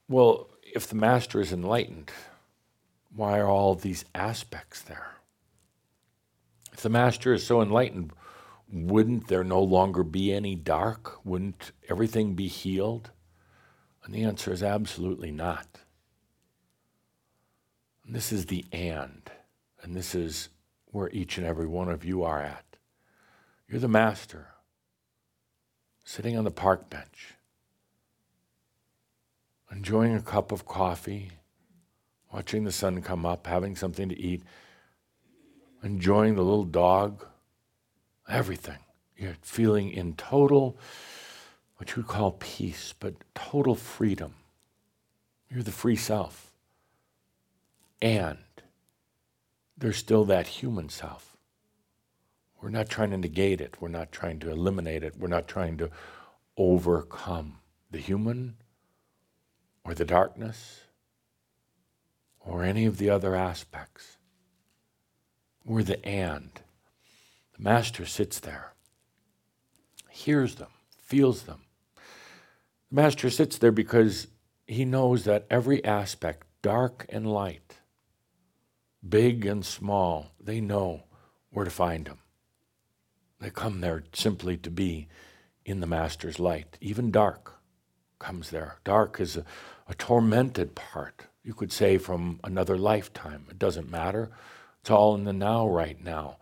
well, if the master is enlightened, why are all these aspects there? If the master is so enlightened, wouldn't there no longer be any dark? Wouldn't everything be healed? And the answer is absolutely not. This is the and, and this is where each and every one of you are at. You're the master, sitting on the park bench, enjoying a cup of coffee, watching the sun come up, having something to eat, enjoying the little dog, everything. You're feeling in total, what you would call peace, but total freedom. You're the free self. And there's still that human self. We're not trying to negate it. We're not trying to eliminate it. We're not trying to overcome the human or the darkness or any of the other aspects. We're the and. The master sits there, hears them, feels them. The master sits there because he knows that every aspect, dark and light, big and small, they know where to find him. They come there simply to be in the Master's light. Even dark comes there. Dark is a, a tormented part, you could say, from another lifetime. It doesn't matter. It's all in the now, right now.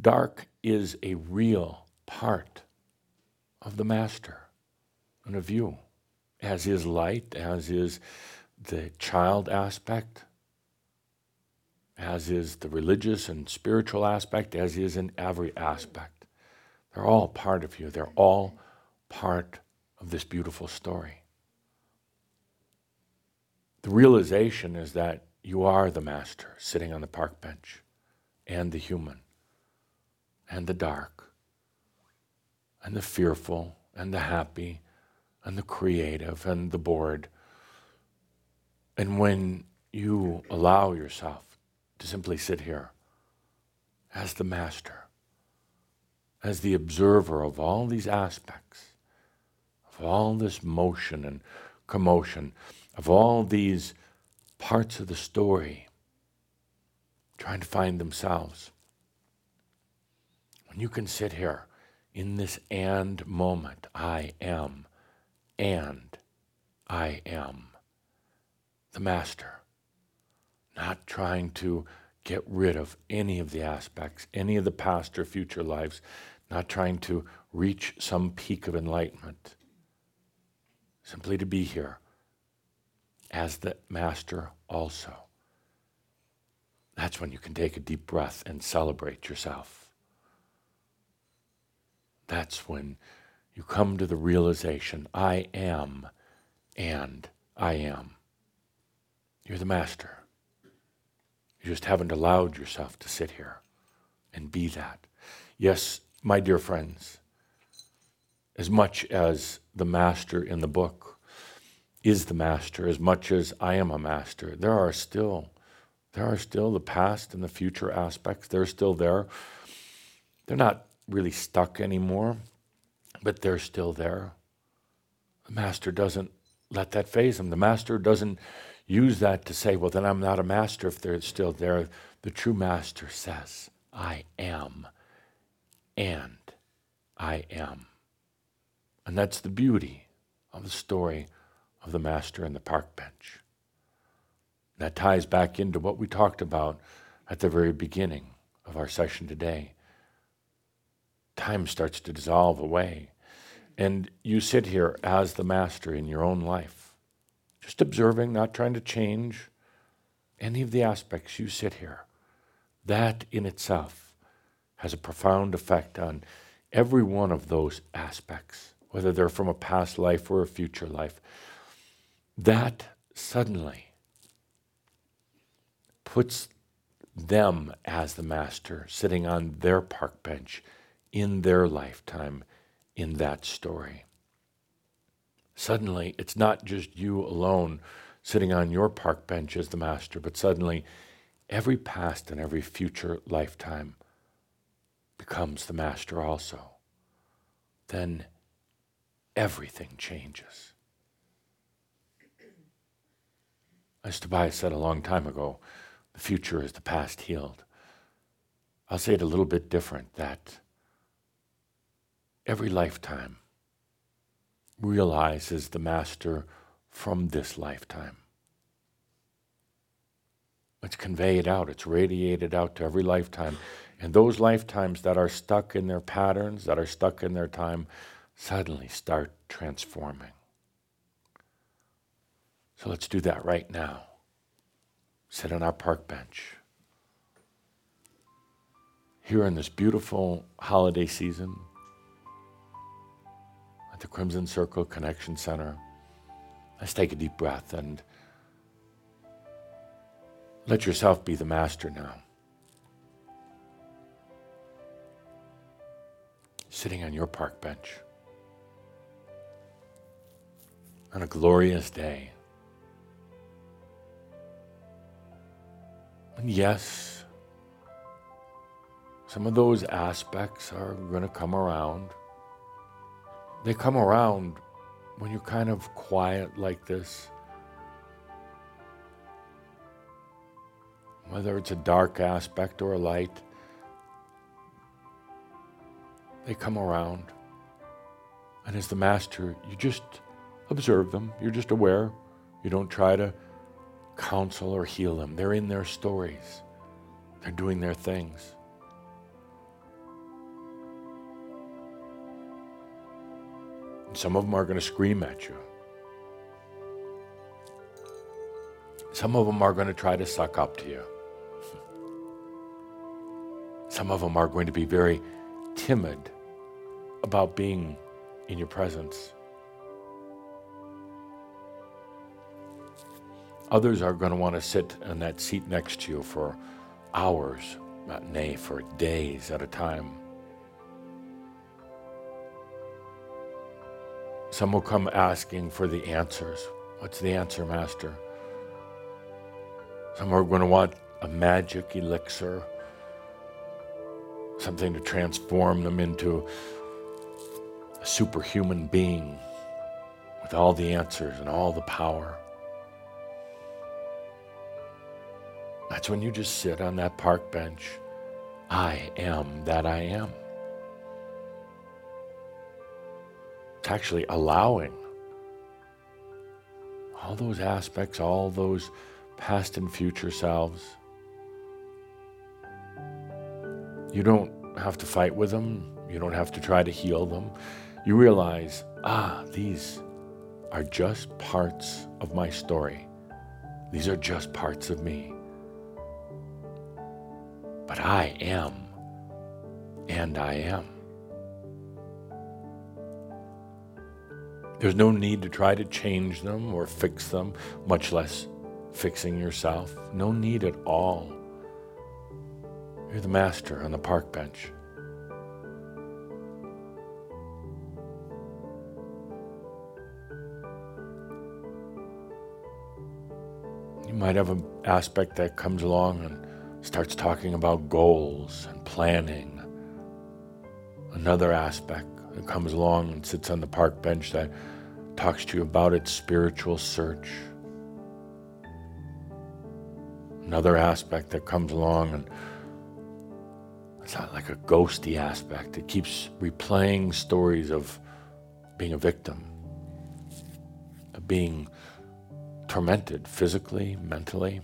Dark is a real part of the Master and of you, as is light, as is the child aspect, as is the religious and spiritual aspect, as is in every aspect. They're all part of you. They're all part of this beautiful story. The realization is that you are the master sitting on the park bench, and the human, and the dark, and the fearful, and the happy, and the creative, and the bored. And when you allow yourself to simply sit here as the master, as the observer of all these aspects, of all this motion and commotion, of all these parts of the story trying to find themselves. When you can sit here in this and moment, I am, and I am the master, not trying to get rid of any of the aspects, any of the past or future lives, not trying to reach some peak of enlightenment, simply to be here as the master also. That's when you can take a deep breath and celebrate yourself. That's when you come to the realization I am and I am. You're the master. You just haven't allowed yourself to sit here and be that. Yes, my dear friends, as much as the master in the book is the master, as much as I am a master, there are still there are still the past and the future aspects. They're still there. They're not really stuck anymore, but they're still there. The master doesn't let that faze him. The master doesn't use that to say, well, then I'm not a master if they're still there. The true master says, I am, and I am. And that's the beauty of the story of the master and the park bench. That ties back into what we talked about at the very beginning of our session today. Time starts to dissolve away, and you sit here as the master in your own life, just observing, not trying to change any of the aspects. You sit here. That in itself has a profound effect on every one of those aspects, whether they're from a past life or a future life. That suddenly puts them as the master sitting on their park bench in their lifetime in that story. Suddenly, it's not just you alone sitting on your park bench as the master, but suddenly every past and every future lifetime becomes the master also. Then everything changes. As Tobias said a long time ago, the future is the past healed. I'll say it a little bit different that every lifetime realizes the master from this lifetime. It's conveyed out, it's radiated out to every lifetime. And those lifetimes that are stuck in their patterns, that are stuck in their time, suddenly start transforming. So let's do that right now sit on our park bench. Here in this beautiful holiday season the Crimson Circle Connection Center, let's take a deep breath and Let yourself be the master now. Sitting on your park bench on a glorious day. And yes, some of those aspects are going to come around. They come around when you're kind of quiet like this. Whether it's a dark aspect or a light, they come around. And as the master, you just observe them. You're just aware. You don't try to counsel or heal them. They're in their stories, they're doing their things. Some of them are going to scream at you. Some of them are going to try to suck up to you. Some of them are going to be very timid about being in your presence. Others are going to want to sit in that seat next to you for hours, nay, for days at a time. Some will come asking for the answers. What's the answer, Master? Some are going to want a magic elixir, something to transform them into a superhuman being with all the answers and all the power. That's when you just sit on that park bench. I am that I am. It's actually allowing all those aspects, all those past and future selves. You don't have to fight with them. You don't have to try to heal them. You realize, ah, these are just parts of my story. These are just parts of me but I am, and I am. There's no need to try to change them or fix them, much less fixing yourself. No need at all. You're the master on the park bench. You might have an aspect that comes along and starts talking about goals and planning. Another aspect that comes along and sits on the park bench that talks to you about its spiritual search. Another aspect that comes along and it's not like a ghosty aspect. It keeps replaying stories of being a victim, of being tormented physically, mentally.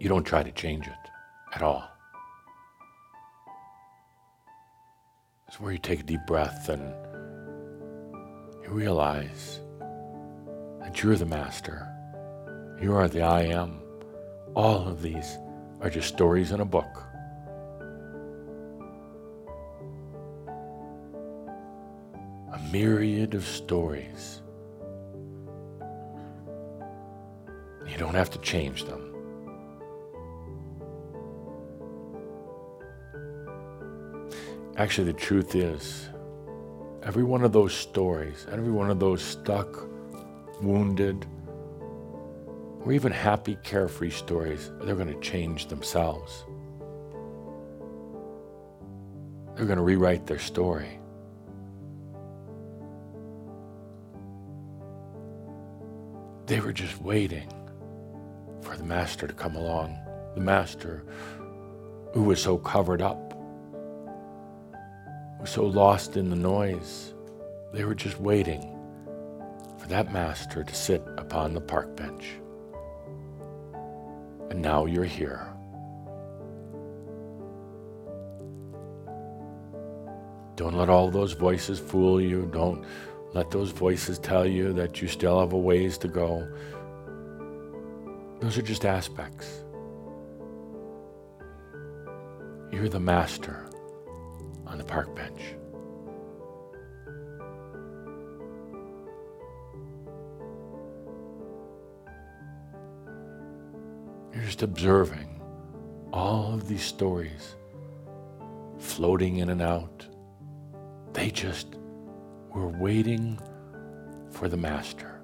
You don't try to change it at all. It's where you take a deep breath and realize that you're the master. You are the I am. All of these are just stories in a book. A myriad of stories. You don't have to change them. Actually, the truth is, every one of those stories, every one of those stuck, wounded, or even happy, carefree stories, they're going to change themselves. They're going to rewrite their story. They were just waiting for the master to come along, the master who was so covered up were so lost in the noise, they were just waiting for that master to sit upon the park bench. And now you're here. Don't let all those voices fool you. Don't let those voices tell you that you still have a ways to go. Those are just aspects. You're the master on the park bench. You're just observing all of these stories floating in and out. They just were waiting for the Master.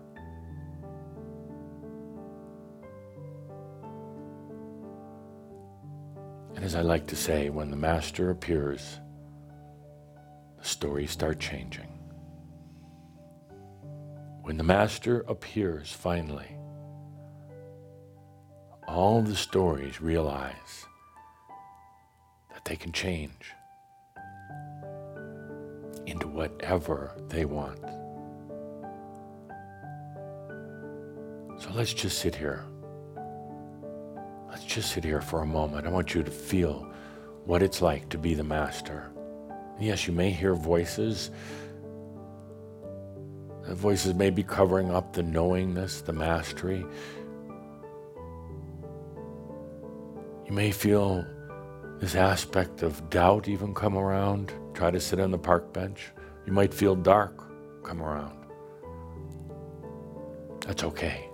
And as I like to say, when the Master appears, stories start changing. When the Master appears finally, all the stories realize that they can change into whatever they want. So let's just sit here. Let's just sit here for a moment. I want you to feel what it's like to be the master. Yes, you may hear voices. The voices may be covering up the knowingness, the mastery. You may feel this aspect of doubt even come around. Try to sit on the park bench. You might feel dark come around. That's okay.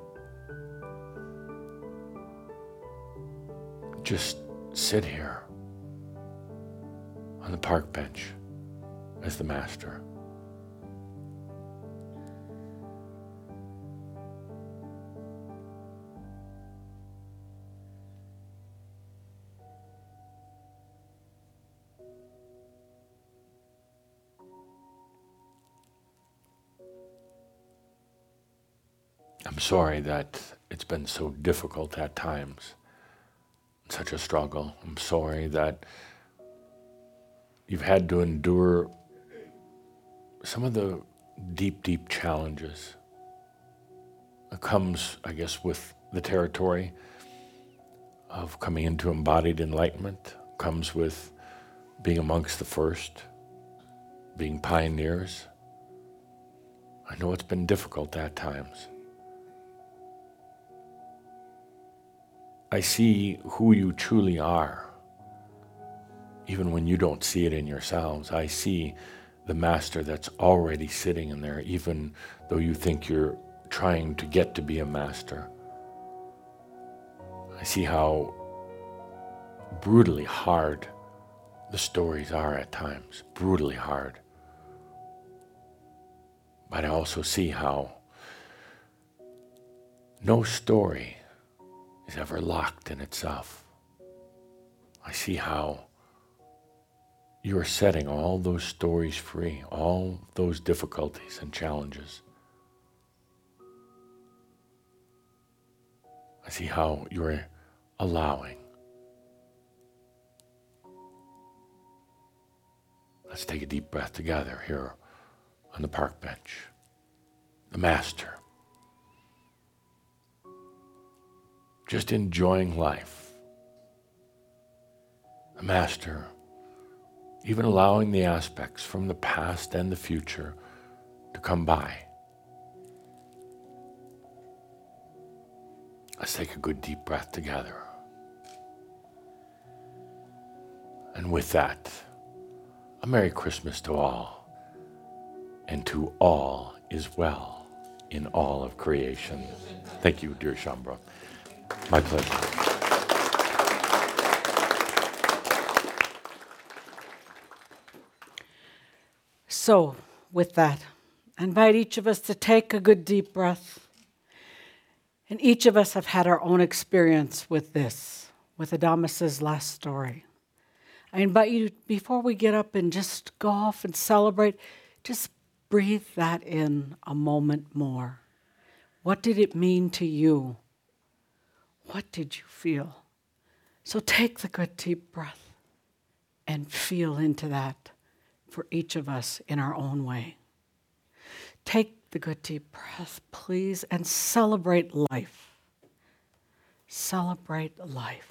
Just sit here on the park bench as the master. I'm sorry that it's been so difficult at times, such a struggle. I'm sorry that you've had to endure some of the deep, deep challenges that comes, I guess, with the territory of coming into embodied enlightenment, comes with being amongst the first, being pioneers. I know it's been difficult at times. I see who you truly are. Even when you don't see it in yourselves, I see the master that's already sitting in there, even though you think you're trying to get to be a master. I see how brutally hard the stories are at times, brutally hard. But I also see how no story is ever locked in itself. I see how you are setting all those stories free, all those difficulties and challenges. I see how you're allowing. Let's take a deep breath together here on the park bench. The Master. just enjoying life. The Master, even allowing the aspects from the past and the future to come by. Let's take a good deep breath together. And with that, a Merry Christmas to all, and to all is well in all of creation. Thank you, dear Shaumbra. My pleasure. So, with that, I invite each of us to take a good deep breath. And each of us have had our own experience with this, with Adamus's last story. I invite you, before we get up and just go off and celebrate, just breathe that in a moment more. What did it mean to you? What did you feel? So take the good deep breath and feel into that for each of us in our own way. Take the good deep breath, please, and celebrate life. Celebrate life.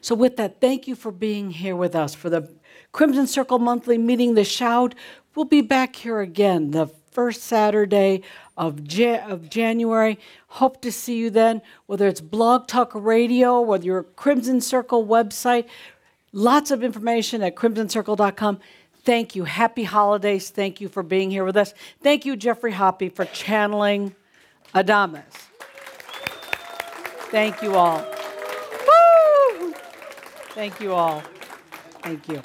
So, with that, thank you for being here with us for the Crimson Circle Monthly meeting, The Shoud. We'll be back here again the first Saturday of, of January. Hope to see you then, whether it's Blog Talk Radio, whether you're Crimson Circle website. Lots of information at crimsoncircle.com. Thank you. Happy holidays. Thank you for being here with us. Thank you, Geoffrey Hoppe, for channeling Adamus. Thank you all. Woo! Thank you all. Thank you.